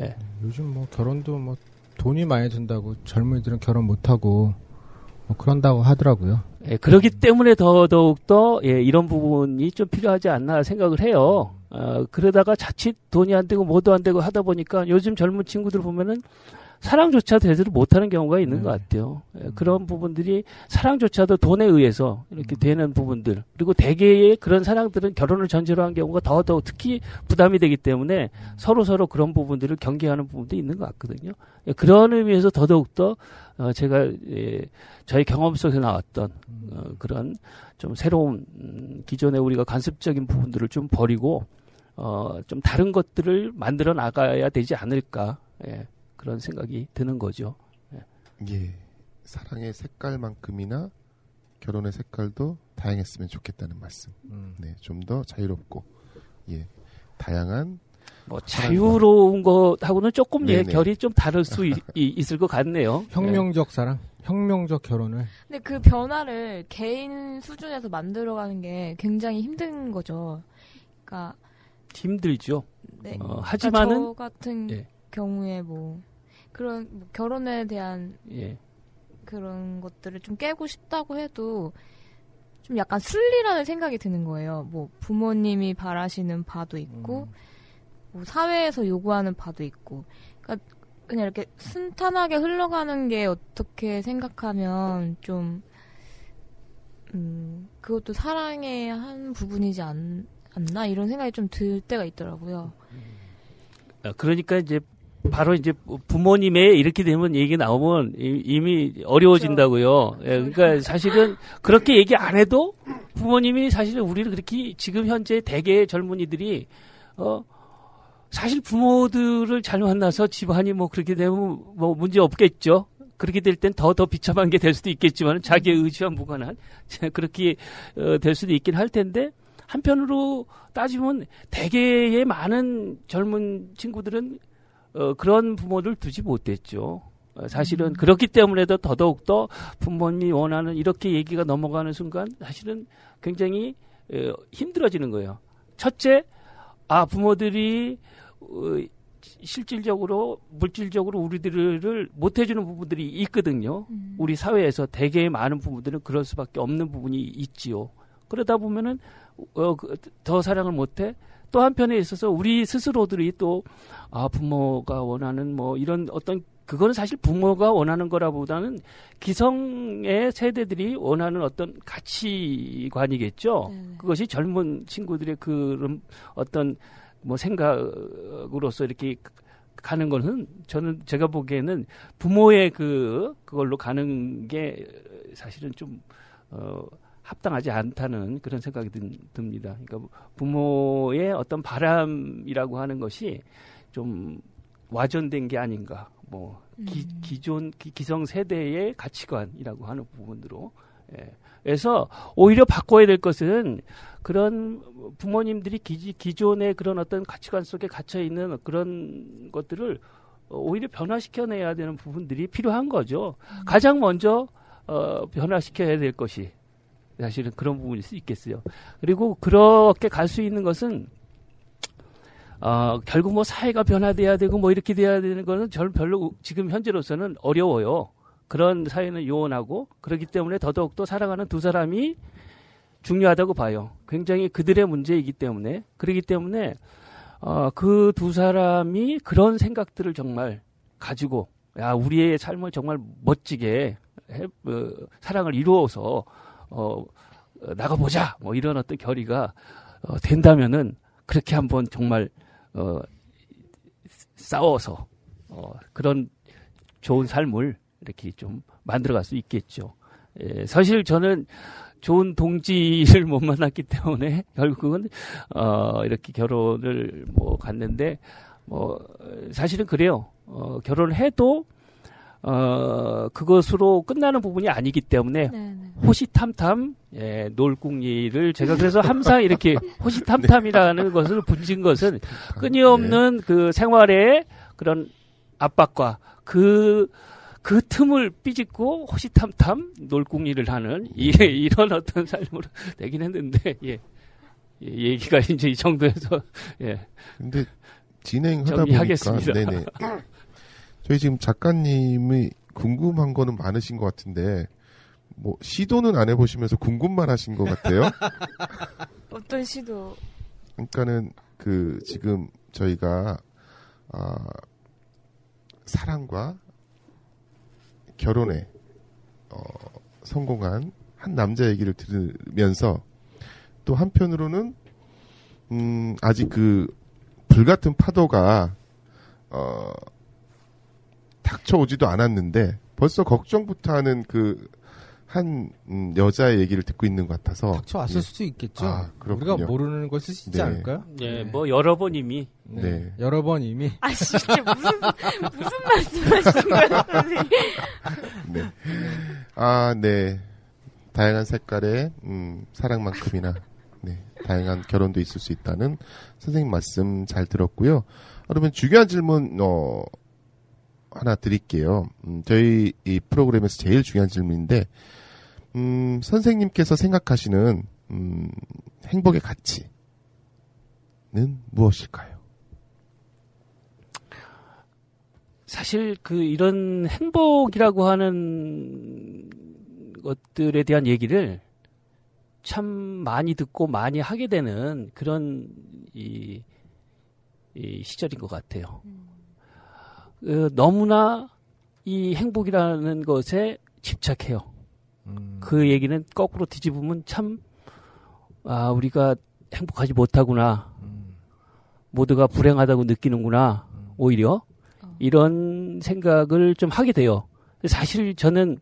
예. 요즘 뭐 결혼도 뭐 돈이 많이 든다고 젊은이들은 결혼 못 하고 뭐 그런다고 하더라고요. 예, 그렇기 때문에 더 더욱 더 예, 이런 부분이 좀 필요하지 않나 생각을 해요. 어, 그러다가 자칫 돈이 안 되고 뭐도 안 되고 하다 보니까 요즘 젊은 친구들 보면은 사랑조차 제대로 못하는 경우가 있는 네. 것 같아요. 예, 그런 부분들이 사랑조차도 돈에 의해서 이렇게 되는 부분들 그리고 대개의 그런 사랑들은 결혼을 전제로 한 경우가 더더욱 특히 부담이 되기 때문에 서로 서로 그런 부분들을 경계하는 부분도 있는 것 같거든요. 예, 그런 의미에서 더더욱 더 어, 제가 예, 저희 경험 속에서 나왔던 어, 그런 좀 새로운 음, 기존에 우리가 관습적인 부분들을 좀 버리고 어, 좀 다른 것들을 만들어 나가야 되지 않을까 예, 그런 생각이 드는 거죠. 예. 사랑의 색깔만큼이나 결혼의 색깔도 다양했으면 좋겠다는 말씀. 음. 네, 좀 더 자유롭고 예, 다양한 뭐 자유로운 것하고는 조금 예, 네네. 결이 좀 다를 수 있, 을 것 같네요. 혁명적 사랑, 혁명적 결혼을 근데 그 변화를 개인 수준에서 만들어가는 게 굉장히 힘든 거죠. 그러니까 힘들죠. 네. 어, 그러니까 하지만은 저 같은 예. 경우에 뭐 그런 뭐 결혼에 대한 예. 그런 것들을 좀 깨고 싶다고 해도 좀 약간 순리라는 생각이 드는 거예요. 뭐 부모님이 바라시는 바도 있고 뭐 사회에서 요구하는 바도 있고 그러니까 그냥 이렇게 순탄하게 흘러가는 게 어떻게 생각하면 좀 음, 그것도 사랑의 한 부분이지 않, 않나 이런 생각이 좀 들 때가 있더라고요. 어, 그러니까 이제 바로 이제 부모님의 이렇게 되면 얘기 나오면 이- 이미 어려워진다고요. 예, 그러니까 사실은 그렇게 얘기 안 해도 부모님이 사실은 우리를 그렇게 지금 현재 대개의 젊은이들이 어 사실 부모들을 잘 만나서 집안이 뭐 그렇게 되면 뭐 문제 없겠죠. 그렇게 될 땐 더더 비참한 게 될 수도 있겠지만 자기의 의지와 무관한 그렇게 어, 될 수도 있긴 할 텐데 한편으로 따지면 대개의 많은 젊은 친구들은 어, 그런 부모를 두지 못했죠. 어, 사실은 그렇기 때문에도 더더욱 더 부모님이 원하는 이렇게 얘기가 넘어가는 순간 사실은 굉장히 어, 힘들어지는 거예요. 첫째, 아 부모들이 어, 실질적으로 물질적으로 우리들을 못 해주는 부분들이 있거든요. 우리 사회에서 대개의 많은 부분들은 그럴 수밖에 없는 부분이 있지요. 그러다 보면은 어, 그, 더 사랑을 못해. 또 한편에 있어서 우리 스스로들이 또, 아, 부모가 원하는 뭐 이런 어떤, 그거는 사실 부모가 원하는 거라보다는 기성의 세대들이 원하는 어떤 가치관이겠죠. 그것이 젊은 친구들의 그런 어떤 뭐 생각으로서 이렇게 가는 거는 저는 제가 보기에는 부모의 그 그걸로 가는 게 사실은 좀 어, 합당하지 않다는 그런 생각이 든, 듭니다. 그러니까 부모의 어떤 바람이라고 하는 것이 좀 와전된 게 아닌가. 뭐 기, 기존 기, 기성 세대의 가치관이라고 하는 부분으로 예. 그래서 오히려 바꿔야 될 것은 그런 부모님들이 기, 기존의 그런 어떤 가치관 속에 갇혀 있는 그런 것들을 오히려 변화시켜내야 되는 부분들이 필요한 거죠. 가장 먼저 어, 변화시켜야 될 것이 사실은 그런 부분일 수 있겠어요. 그리고 그렇게 갈 수 있는 것은 어, 결국 뭐 사회가 변화돼야 되고 뭐 이렇게 돼야 되는 거는 절 별로 지금 현재로서는 어려워요. 그런 사회는 요원하고 그렇기 때문에 더더욱 더 사랑하는 두 사람이 중요하다고 봐요. 굉장히 그들의 문제이기 때문에 그렇기 때문에 어, 그 두 사람이 그런 생각들을 정말 가지고 야 우리의 삶을 정말 멋지게 해, 어, 사랑을 이루어서 어, 어, 나가보자 뭐 이런 어떤 결의가 어, 된다면은 그렇게 한번 정말 어, 싸워서 어, 그런 좋은 삶을 이렇게 좀 만들어갈 수 있겠죠. 예, 사실 저는 좋은 동지를 못 만났기 때문에 결국은 어, 이렇게 결혼을 뭐 갔는데 뭐 사실은 그래요. 어, 결혼을 해도 어, 그것으로 끝나는 부분이 아니기 때문에 호시탐탐 예, 놀궁리를 제가 그래서 항상 이렇게 호시탐탐이라는 것을 분진 것은 끊임없는 그 생활의 그런 압박과 그, 그 틈을 삐짓고 호시탐탐 놀궁리를 하는 이, 이런 어떤 삶으로 되긴 했는데, 예. 예, 얘기가 이제 이 정도에서, 예. 근데 진행하다 보니까. 네네. 저희 지금 작가님이 궁금한 거는 많으신 것 같은데 뭐 시도는 안 해보시면서 궁금만 하신 것 같아요. 어떤 시도 그러니까는 그 지금 저희가 아 사랑과 결혼에 어 성공한 한 남자 얘기를 들으면서 또 한편으로는 음 아직 그 불같은 파도가 어 닥쳐오지도 않았는데 벌써 걱정부터 하는 그한 음, 여자의 얘기를 듣고 있는 것 같아서 닥쳐왔을 예. 수도 있겠죠. 아. 우리가 모르는 수 있지 네. 않을까요? 예, 뭐 여러 번 이미 네. 여러 번 이미. 아 진짜 무슨 무슨 말씀하시는 거예요, 선생님? 네. 아, 네. 다양한 색깔의 음, 사랑만큼이나 네, 다양한 결혼도 있을 수 있다는 선생님 말씀 잘 들었고요. 그러면 중요한 질문 어 하나 드릴게요. 음, 저희 이 프로그램에서 제일 중요한 질문인데 음, 선생님께서 생각하시는 음, 행복의 가치는 무엇일까요? 사실 그 이런 행복이라고 하는 것들에 대한 얘기를 참 많이 듣고 많이 하게 되는 그런 이, 이 시절인 것 같아요. 어, 너무나 이 행복이라는 것에 집착해요. 그 얘기는 거꾸로 뒤집으면 참, 아, 우리가 행복하지 못하구나. 모두가 불행하다고 느끼는구나. 오히려. 이런 생각을 좀 하게 돼요. 사실 저는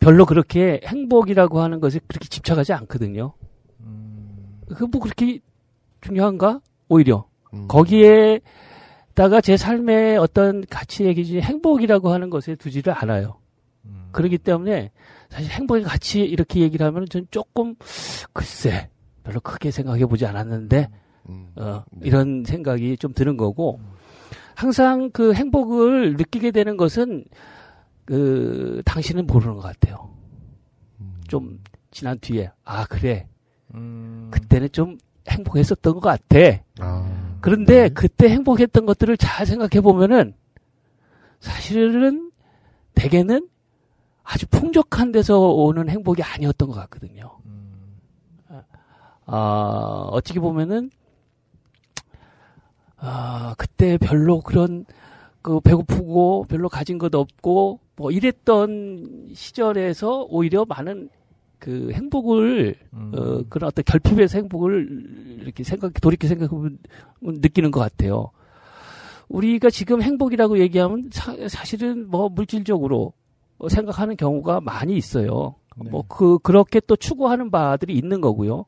별로 그렇게 행복이라고 하는 것에 그렇게 집착하지 않거든요. 그 뭐 그렇게 중요한가? 오히려. 거기에 다가 제 삶의 어떤 가치의 기준이 행복이라고 하는 것에 두지를 않아요. 그렇기 때문에 사실 행복의 가치 이렇게 얘기를 하면 전 조금 글쎄 별로 크게 생각해 보지 않았는데 어, 이런 생각이 좀 드는 거고 항상 그 행복을 느끼게 되는 것은 그 당신은 모르는 것 같아요. 좀 지난 뒤에 아 그래. 그때는 좀 행복했었던 것 같아. 그런데 그때 행복했던 것들을 잘 생각해 보면은 사실은 대개는 아주 풍족한 데서 오는 행복이 아니었던 것 같거든요. 아, 어떻게 보면은 아, 그때 별로 그런 그 배고프고 별로 가진 것 없고 뭐 이랬던 시절에서 오히려 많은 그 행복을 어 그런 어떤 결핍에서 행복을 이렇게 생각 돌이켜 생각하면 느끼는 것 같아요. 우리가 지금 행복이라고 얘기하면 사, 사실은 뭐 물질적으로 생각하는 경우가 많이 있어요. 뭐그 그렇게 또 추구하는 바들이 있는 거고요.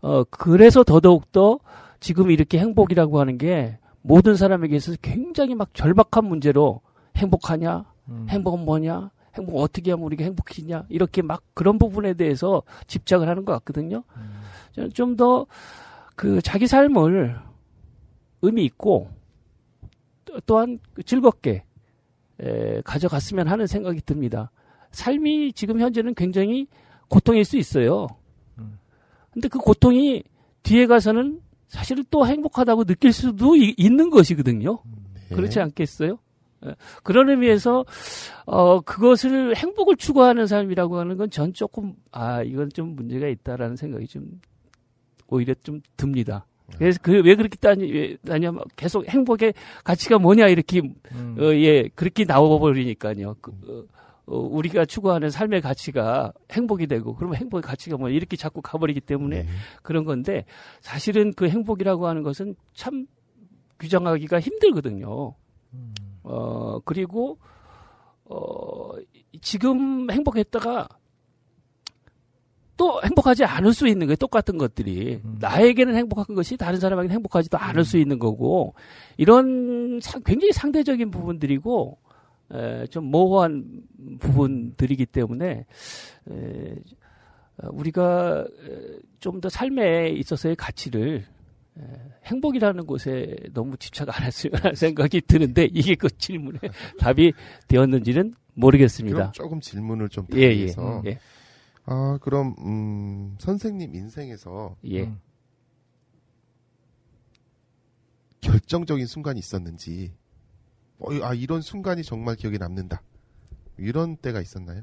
어 그래서 더더욱 더 지금 이렇게 행복이라고 하는 게 모든 사람에게 있어서 굉장히 막 절박한 문제로 행복하냐, 행복은 뭐냐, 행복 어떻게 하면 우리가 행복해지냐 이렇게 막 그런 부분에 대해서 집착을 하는 것 같거든요. 저는 좀 더 그 자기 삶을 의미 있고 또- 또한 그 즐겁게 에, 가져갔으면 하는 생각이 듭니다. 삶이 지금 현재는 굉장히 고통일 수 있어요. 근데 그 고통이 뒤에 가서는 사실 또 행복하다고 느낄 수도 이- 있는 것이거든요. 그렇지 않겠어요? 예. 그런 의미에서 어 그것을 행복을 추구하는 삶이라고 하는 건 전 조금 아 이건 좀 문제가 있다라는 생각이 좀 오히려 좀 듭니다. 그래서 그 왜 그렇게 왜 따냐면 계속 행복의 가치가 뭐냐 이렇게 어, 예 그렇게 나와 버리니까요. 그, 어, 어, 우리가 추구하는 삶의 가치가 행복이 되고 그러면 행복의 가치가 뭐냐 이렇게 자꾸 가버리기 때문에 그런 건데 사실은 그 행복이라고 하는 것은 참 규정하기가 힘들거든요. 어 그리고 어 지금 행복했다가 또 행복하지 않을 수 있는 거예요. 똑같은 것들이 나에게는 행복한 것이 다른 사람에게는 행복하지도 않을 수 있는 거고 이런 상- 굉장히 상대적인 부분들이고 에, 좀 모호한 부분들이기 때문에 에, 어, 우리가 좀 더 삶에 있어서의 가치를 에, 행복이라는 곳에 너무 집착 안 했으면 하는 생각이 드는데 이게 그 질문에 답이 되었는지는 모르겠습니다. 그럼 조금 질문을 좀 예, 예. 드려서 예. 아 그럼 음, 선생님 인생에서 예. 결정적인 순간이 있었는지 어, 아 이런 순간이 정말 기억에 남는다 이런 때가 있었나요?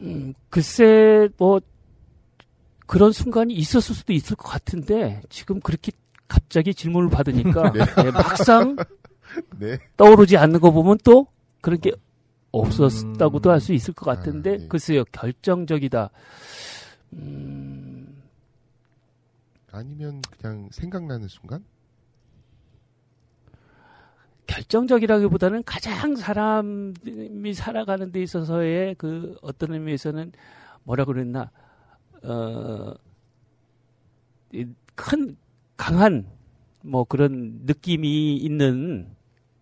음, 글쎄 뭐 그런 순간이 있었을 수도 있을 것 같은데 지금 그렇게 갑자기 질문을 받으니까 네. 예, 막상 네. 떠오르지 않는 거 보면 또 그런 게 없었다고도 할수 있을 것 같은데 아, 네. 글쎄요 결정적이다. 음, 아니면 그냥 생각나는 순간? 결정적이라기보다는 가장 사람이 살아가는 데 있어서의 그 어떤 의미에서는 뭐라 그랬나 어, 이큰 강한 뭐 그런 느낌이 있는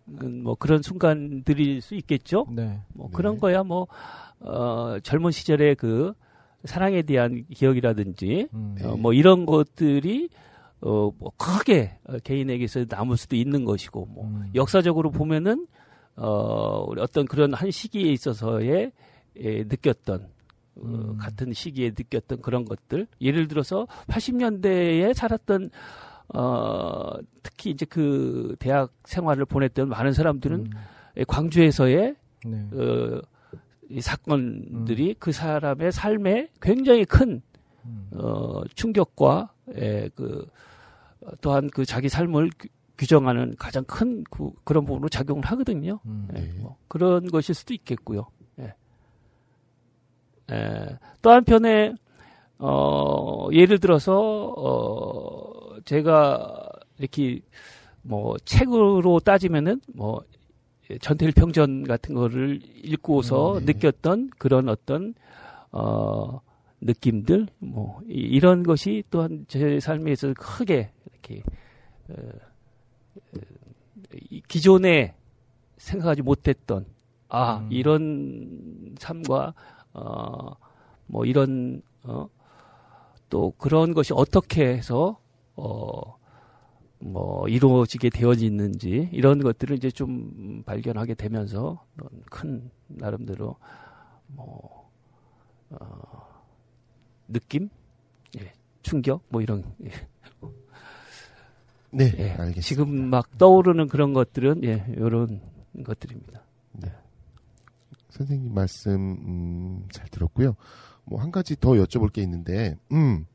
음, 뭐 그런 순간들일 수 있겠죠. 네. 뭐 그런 거야 뭐 어, 젊은 시절에 그 사랑에 대한 기억이라든지 음. 어, 뭐 이런 것들이 어, 뭐 크게 어, 개인에게서 남을 수도 있는 것이고 뭐 음. 역사적으로 보면은 어, 우리 어떤 그런 한 시기에 있어서의 에, 느꼈던 어, 음. 같은 시기에 느꼈던 그런 것들 예를 들어서 80년대에 살았던 어, 특히 이제 그 대학 생활을 보냈던 많은 사람들은 음. 에, 광주에서의 네. 어, 이 사건들이 음. 그 사람의 삶에 굉장히 큰 음. 어, 충격과 에, 그 어, 또한 그 자기 삶을 규- 규정하는 가장 큰 그, 런 부분으로 작용을 하거든요. 음. 예, 네. 뭐 그런 것일 수도 있겠고요. 예. 에, 또 한편에 어, 예를 들어서 어, 제가 이렇게 뭐 책으로 따지면은 뭐 전태일 평전 같은 거를 읽고서 음, 네. 느꼈던 그런 어떤 어 느낌들 뭐 이- 이런 것이 또한 제 삶에 있어서 크게 이렇게 어, 기존에 생각하지 못했던 아 음. 이런 삶과 어 뭐 이런 어 또 그런 것이 어떻게 해서 어 뭐 이루어지게 되어지는지 이런 것들을 이제 좀 발견하게 되면서 큰 나름대로 뭐 어, 느낌, 예, 충격 뭐 이런 예, 네, 예, 알겠습니다. 지금 막 떠오르는 그런 것들은 예 이런 것들입니다. 선생님 말씀 음, 잘 들었고요. 뭐 한 가지 더 여쭤볼 게 있는데, 음,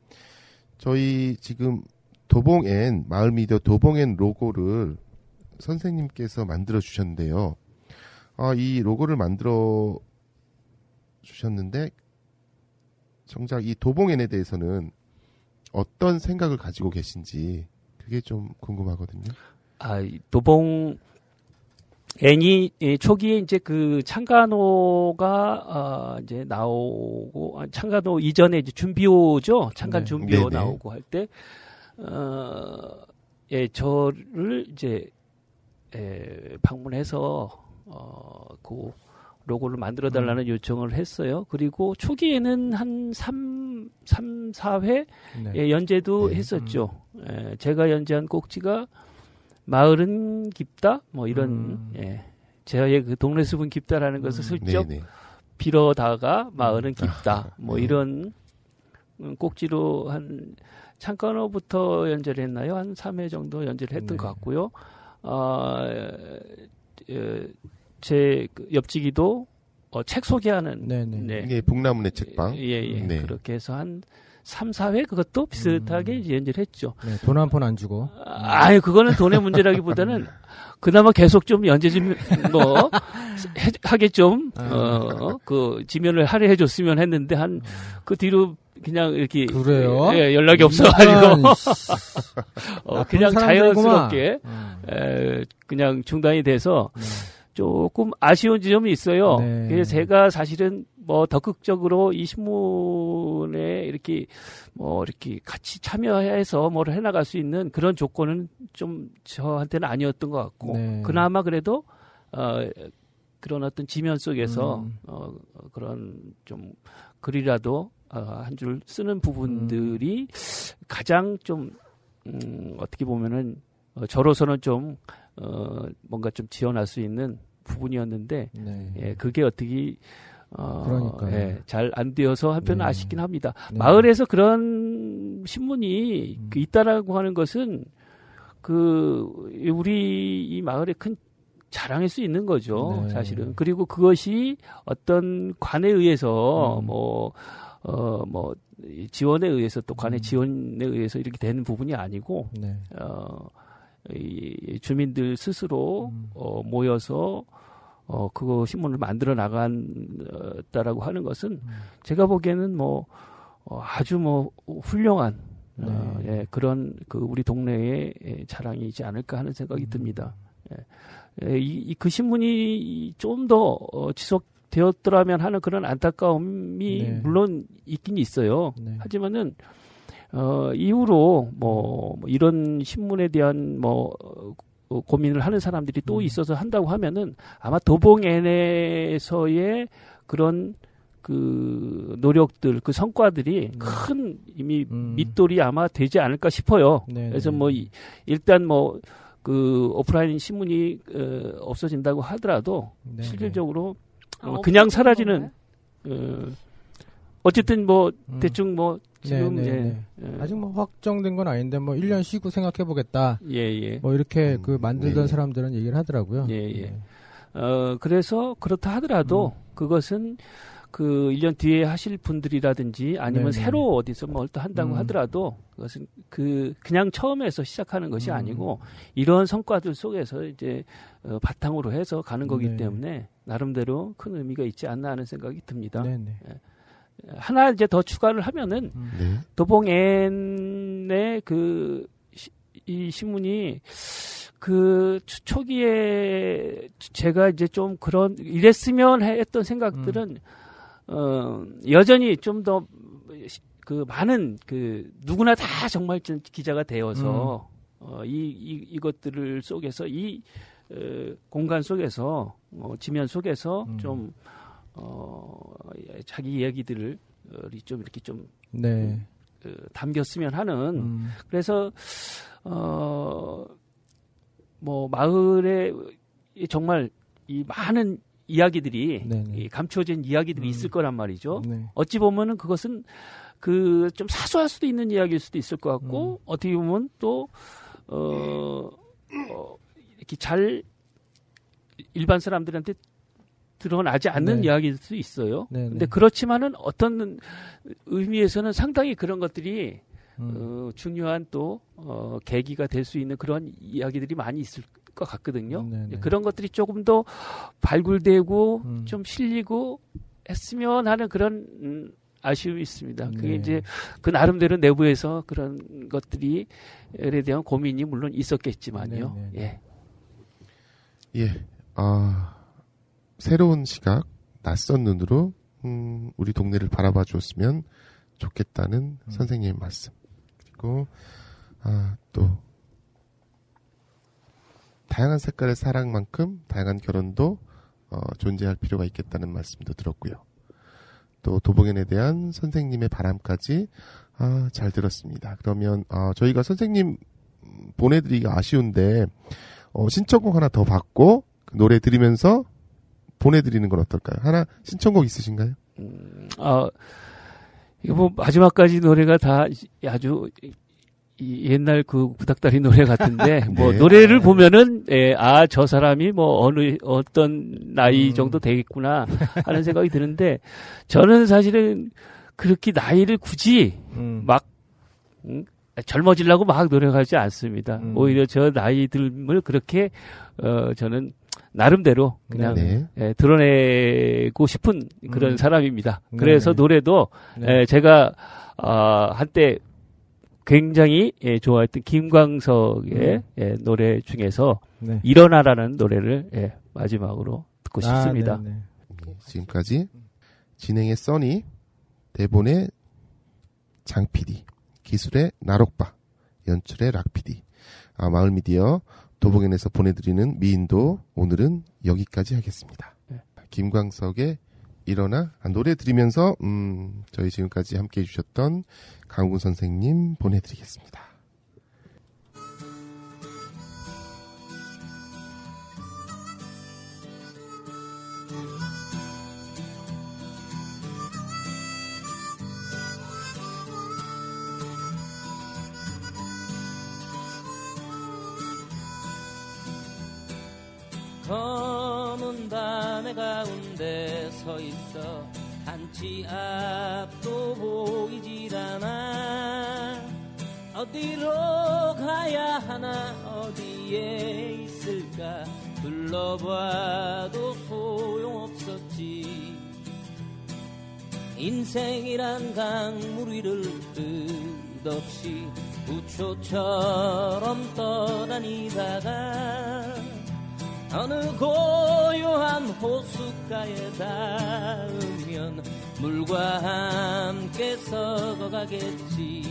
저희 지금 도봉엔 마을 미디어 도봉엔 로고를 선생님께서 만들어 주셨는데요. 아, 이 로고를 만들어 주셨는데 정작 이 도봉엔에 대해서는 어떤 생각을 가지고 계신지 그게 좀 궁금하거든요. 아, 이 도봉 애니 예, 초기에 이제 그 창간호가 아, 이제 나오고 아, 창간호 이전에 이제 준비호죠. 창간 네. 준비호 네네. 나오고 할 때 어, 예, 저를 이제 에, 방문해서 어, 그 로고를 만들어 달라는 요청을 했어요. 그리고 초기에는 한 3, 3 4회 네. 예, 연재도 네. 했었죠. 예, 제가 연재한 꼭지가 마을은 깊다 뭐 이런 음. 예. 제의 그 동네 숲은 깊다라는 것을 음. 슬쩍 네네. 빌어다가 마을은 깊다 아, 뭐 네. 이런 음, 꼭지로 한 창간호부터 연재를 했나요? 한 3회 정도 연재를 했던 네. 것 같고요. 아, 에, 제그 옆지기도 어, 책 소개하는 네네. 네. 이게 북나무네 책방. 예, 예. 네. 그렇게 해서 한 3, 4회 그것도 비슷하게 음. 이제 연재를 했죠. 네, 돈한 푼 안 주고. 아, 아유, 그거는 돈의 문제라기보다는 그나마 계속 좀 연재 좀, 뭐, 해, 하게 좀, 아. 어, 그, 지면을 할애해 줬으면 했는데, 한, 그 뒤로 그냥 이렇게. 그래요? 예, 연락이 없어가지고. 어, 그냥. 자연스럽게, 음. 에, 그냥 중단이 돼서 네. 조금 아쉬운 지점이 있어요. 네. 그래서 제가 사실은 뭐 적극적으로 이 신문에 이렇게 뭐 이렇게 같이 참여해서 뭘 해나갈 수 있는 그런 조건은 좀 저한테는 아니었던 것 같고 네. 그나마 그래도 어 그런 어떤 지면 속에서 음. 어 그런 좀 글이라도 어, 한 줄 쓰는 부분들이 가장 좀 음, 어떻게 보면은 어, 저로서는 좀 어, 뭔가 좀 지원할 수 있는 부분이었는데 네. 예, 그게 어떻게 어. 예, 잘안 되어서 한편 네. 아쉽긴 합니다. 네. 마을에서 그런 신문이 음. 그 있다라고 하는 것은 그 우리 이 마을의 큰 자랑일 수 있는 거죠, 네. 사실은. 그리고 그것이 어떤 관에 의해서 음. 뭐 어, 뭐, 이 지원에 의해서 또 관의 음. 지원에 의해서 이렇게 되는 부분이 아니고, 네. 어, 이 주민들 스스로 음. 어, 모여서 어, 그거 신문을 만들어 나간다라고 하는 것은 음. 제가 보기에는 뭐 어, 아주 뭐 훌륭한 어, 네. 예, 그런 그 우리 동네의 예, 자랑이지 않을까 하는 생각이 음. 듭니다. 예. 예, 이, 이- 그 신문이 좀 더 어, 지속되었더라면 하는 그런 안타까움이 네. 물론 있긴 있어요. 네. 하지만은 어, 이후로 뭐, 뭐 이런 신문에 대한 뭐 어, 고민을 하는 사람들이 또 음. 있어서 한다고 하면은 아마 도봉엔에서의 그런 그 노력들, 그 성과들이 큰 이미 밑돌이 아마 되지 않을까 싶어요. 네, 그래서 네. 뭐 이- 일단 뭐 그 오프라인 신문이 어, 없어진다고 하더라도 네, 실질적으로 아, 어, 그냥 사라지는 어, 어쨌든 뭐 음. 대충 뭐 지금 네, 네, 예, 네. 예. 아직 뭐 확정된 건 아닌데 뭐 1년 쉬고 생각해 보겠다. 예, 예. 뭐 이렇게 음, 그 만들던 네. 사람들은 얘기를 하더라고요. 예, 예. 어, 그래서 그렇다 하더라도 음. 그것은 그 1년 뒤에 하실 분들이라든지 아니면 네네. 새로 어디서 뭘 또 한다고 음. 하더라도 그것은 그 그냥 처음에서 시작하는 것이 음. 아니고 이런 성과들 속에서 이제 어, 바탕으로 해서 가는 거기 네. 때문에 나름대로 큰 의미가 있지 않나 하는 생각이 듭니다. 네, 네. 하나 이제 더 추가를 하면은 네. 도봉엔의 그, 시- 이 신문이 그 초- 초기에 제가 이제 좀 그런, 이랬으면 했던 생각들은, 어, 여전히 좀 더 그 많은 그 누구나 다 정말 좀 기자가 되어서 어, 이, 이, 이것들을 속에서 이 어, 공간 속에서 어, 지면 속에서 음. 좀 어, 자기 이야기들을 어, 좀 이렇게 좀 네. 그, 담겼으면 하는 음. 그래서 어 뭐 마을에 이 정말 이 많은 이야기들이 네네. 이 감춰진 이야기들이 음. 있을 거란 말이죠. 네. 어찌 보면은 그것은 그 좀 사소할 수도 있는 이야기일 수도 있을 것 같고 음. 어떻게 보면 또 어, 어 이렇게 잘 일반 사람들한테 드러나지 않는 네. 이야기일 수 있어요. 네, 근데 네. 그렇지만은 어떤 의미에서는 상당히 그런 것들이 음. 어, 중요한 또 어, 계기가 될 수 있는 그런 이야기들이 많이 있을 것 같거든요. 네, 네. 그런 것들이 조금 더 발굴되고 음. 좀 실리고 했으면 하는 그런 음, 아쉬움이 있습니다. 그게 네. 이제 그 나름대로 내부에서 그런 것들이 에 대한 고민이 물론 있었겠지만요. 네, 네, 예. 예. 아, 새로운 시각, 낯선 눈으로, 음, 우리 동네를 바라봐 주었으면 좋겠다는 음. 선생님의 말씀. 그리고, 아, 또, 다양한 색깔의 사랑만큼 다양한 결혼도 어, 존재할 필요가 있겠다는 말씀도 들었고요. 또 도봉연에 대한 선생님의 바람까지 아, 잘 들었습니다. 그러면 아, 저희가 선생님 음, 보내드리기가 아쉬운데 어, 신청곡 하나 더 받고 그 노래 들으면서 보내드리는 건 어떨까요? 하나 신청곡 있으신가요? 음, 아, 이거 뭐 마지막까지 노래가 다 아주 이 옛날 그 구닥다리 노래 같은데 뭐 네. 노래를 보면은 예, 아 저 사람이 뭐 어느 어떤 나이 음. 정도 되겠구나 하는 생각이 드는데 저는 사실은 그렇게 나이를 굳이 음. 막 음, 젊어지려고 막 노력하지 않습니다. 음. 오히려 저 나이 들을 그렇게 어 저는 나름대로 그냥 네. 예, 드러내고 싶은 그런 음. 사람입니다. 네, 그래서 네. 노래도 네. 예, 제가 어, 한때 굉장히 예, 좋아했던 김광석의 음. 예, 노래 중에서 네. 일어나라는 노래를 예, 마지막으로 듣고 아, 싶습니다. 네, 네. 예, 지금까지 진행의 써니, 대본의 장 PD, 기술의 나록바, 연출의 락 PD, 아, 마을 미디어 도봉엔에서 보내드리는 미인도 오늘은 여기까지 하겠습니다. 네. 김광석의 일어나 아, 노래 들으면서 음, 저희 지금까지 함께 해 주셨던 강훈 선생님 보내드리겠습니다. 검은 밤의 가운데 서 있어 한치 앞도 보이질 않아. 어디로 가야 하나 어디에 있을까? 둘러봐도 소용없었지. 인생이란 강물 위를 끝없이 부초처럼 떠다니다가 어느 고요한 호숫가에 닿으면 물과 함께 썩어가겠지.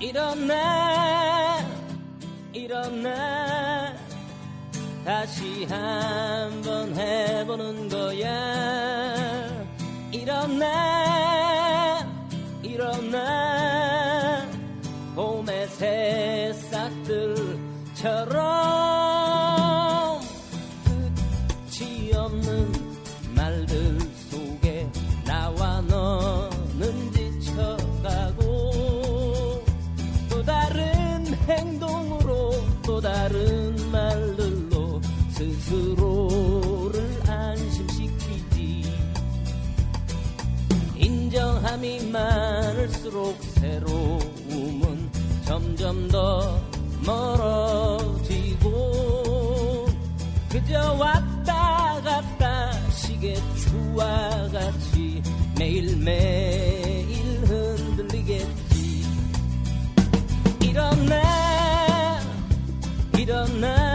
일어나 일어나. 다시 한번 해보는 거야. 일어나 일어나. 봄의 새싹들처럼 많을수록 새로움은 점점 더 멀어지고 그저 왔다 갔다 시계추와 같이 매일매일 흔들리겠지. 일어나 일어나.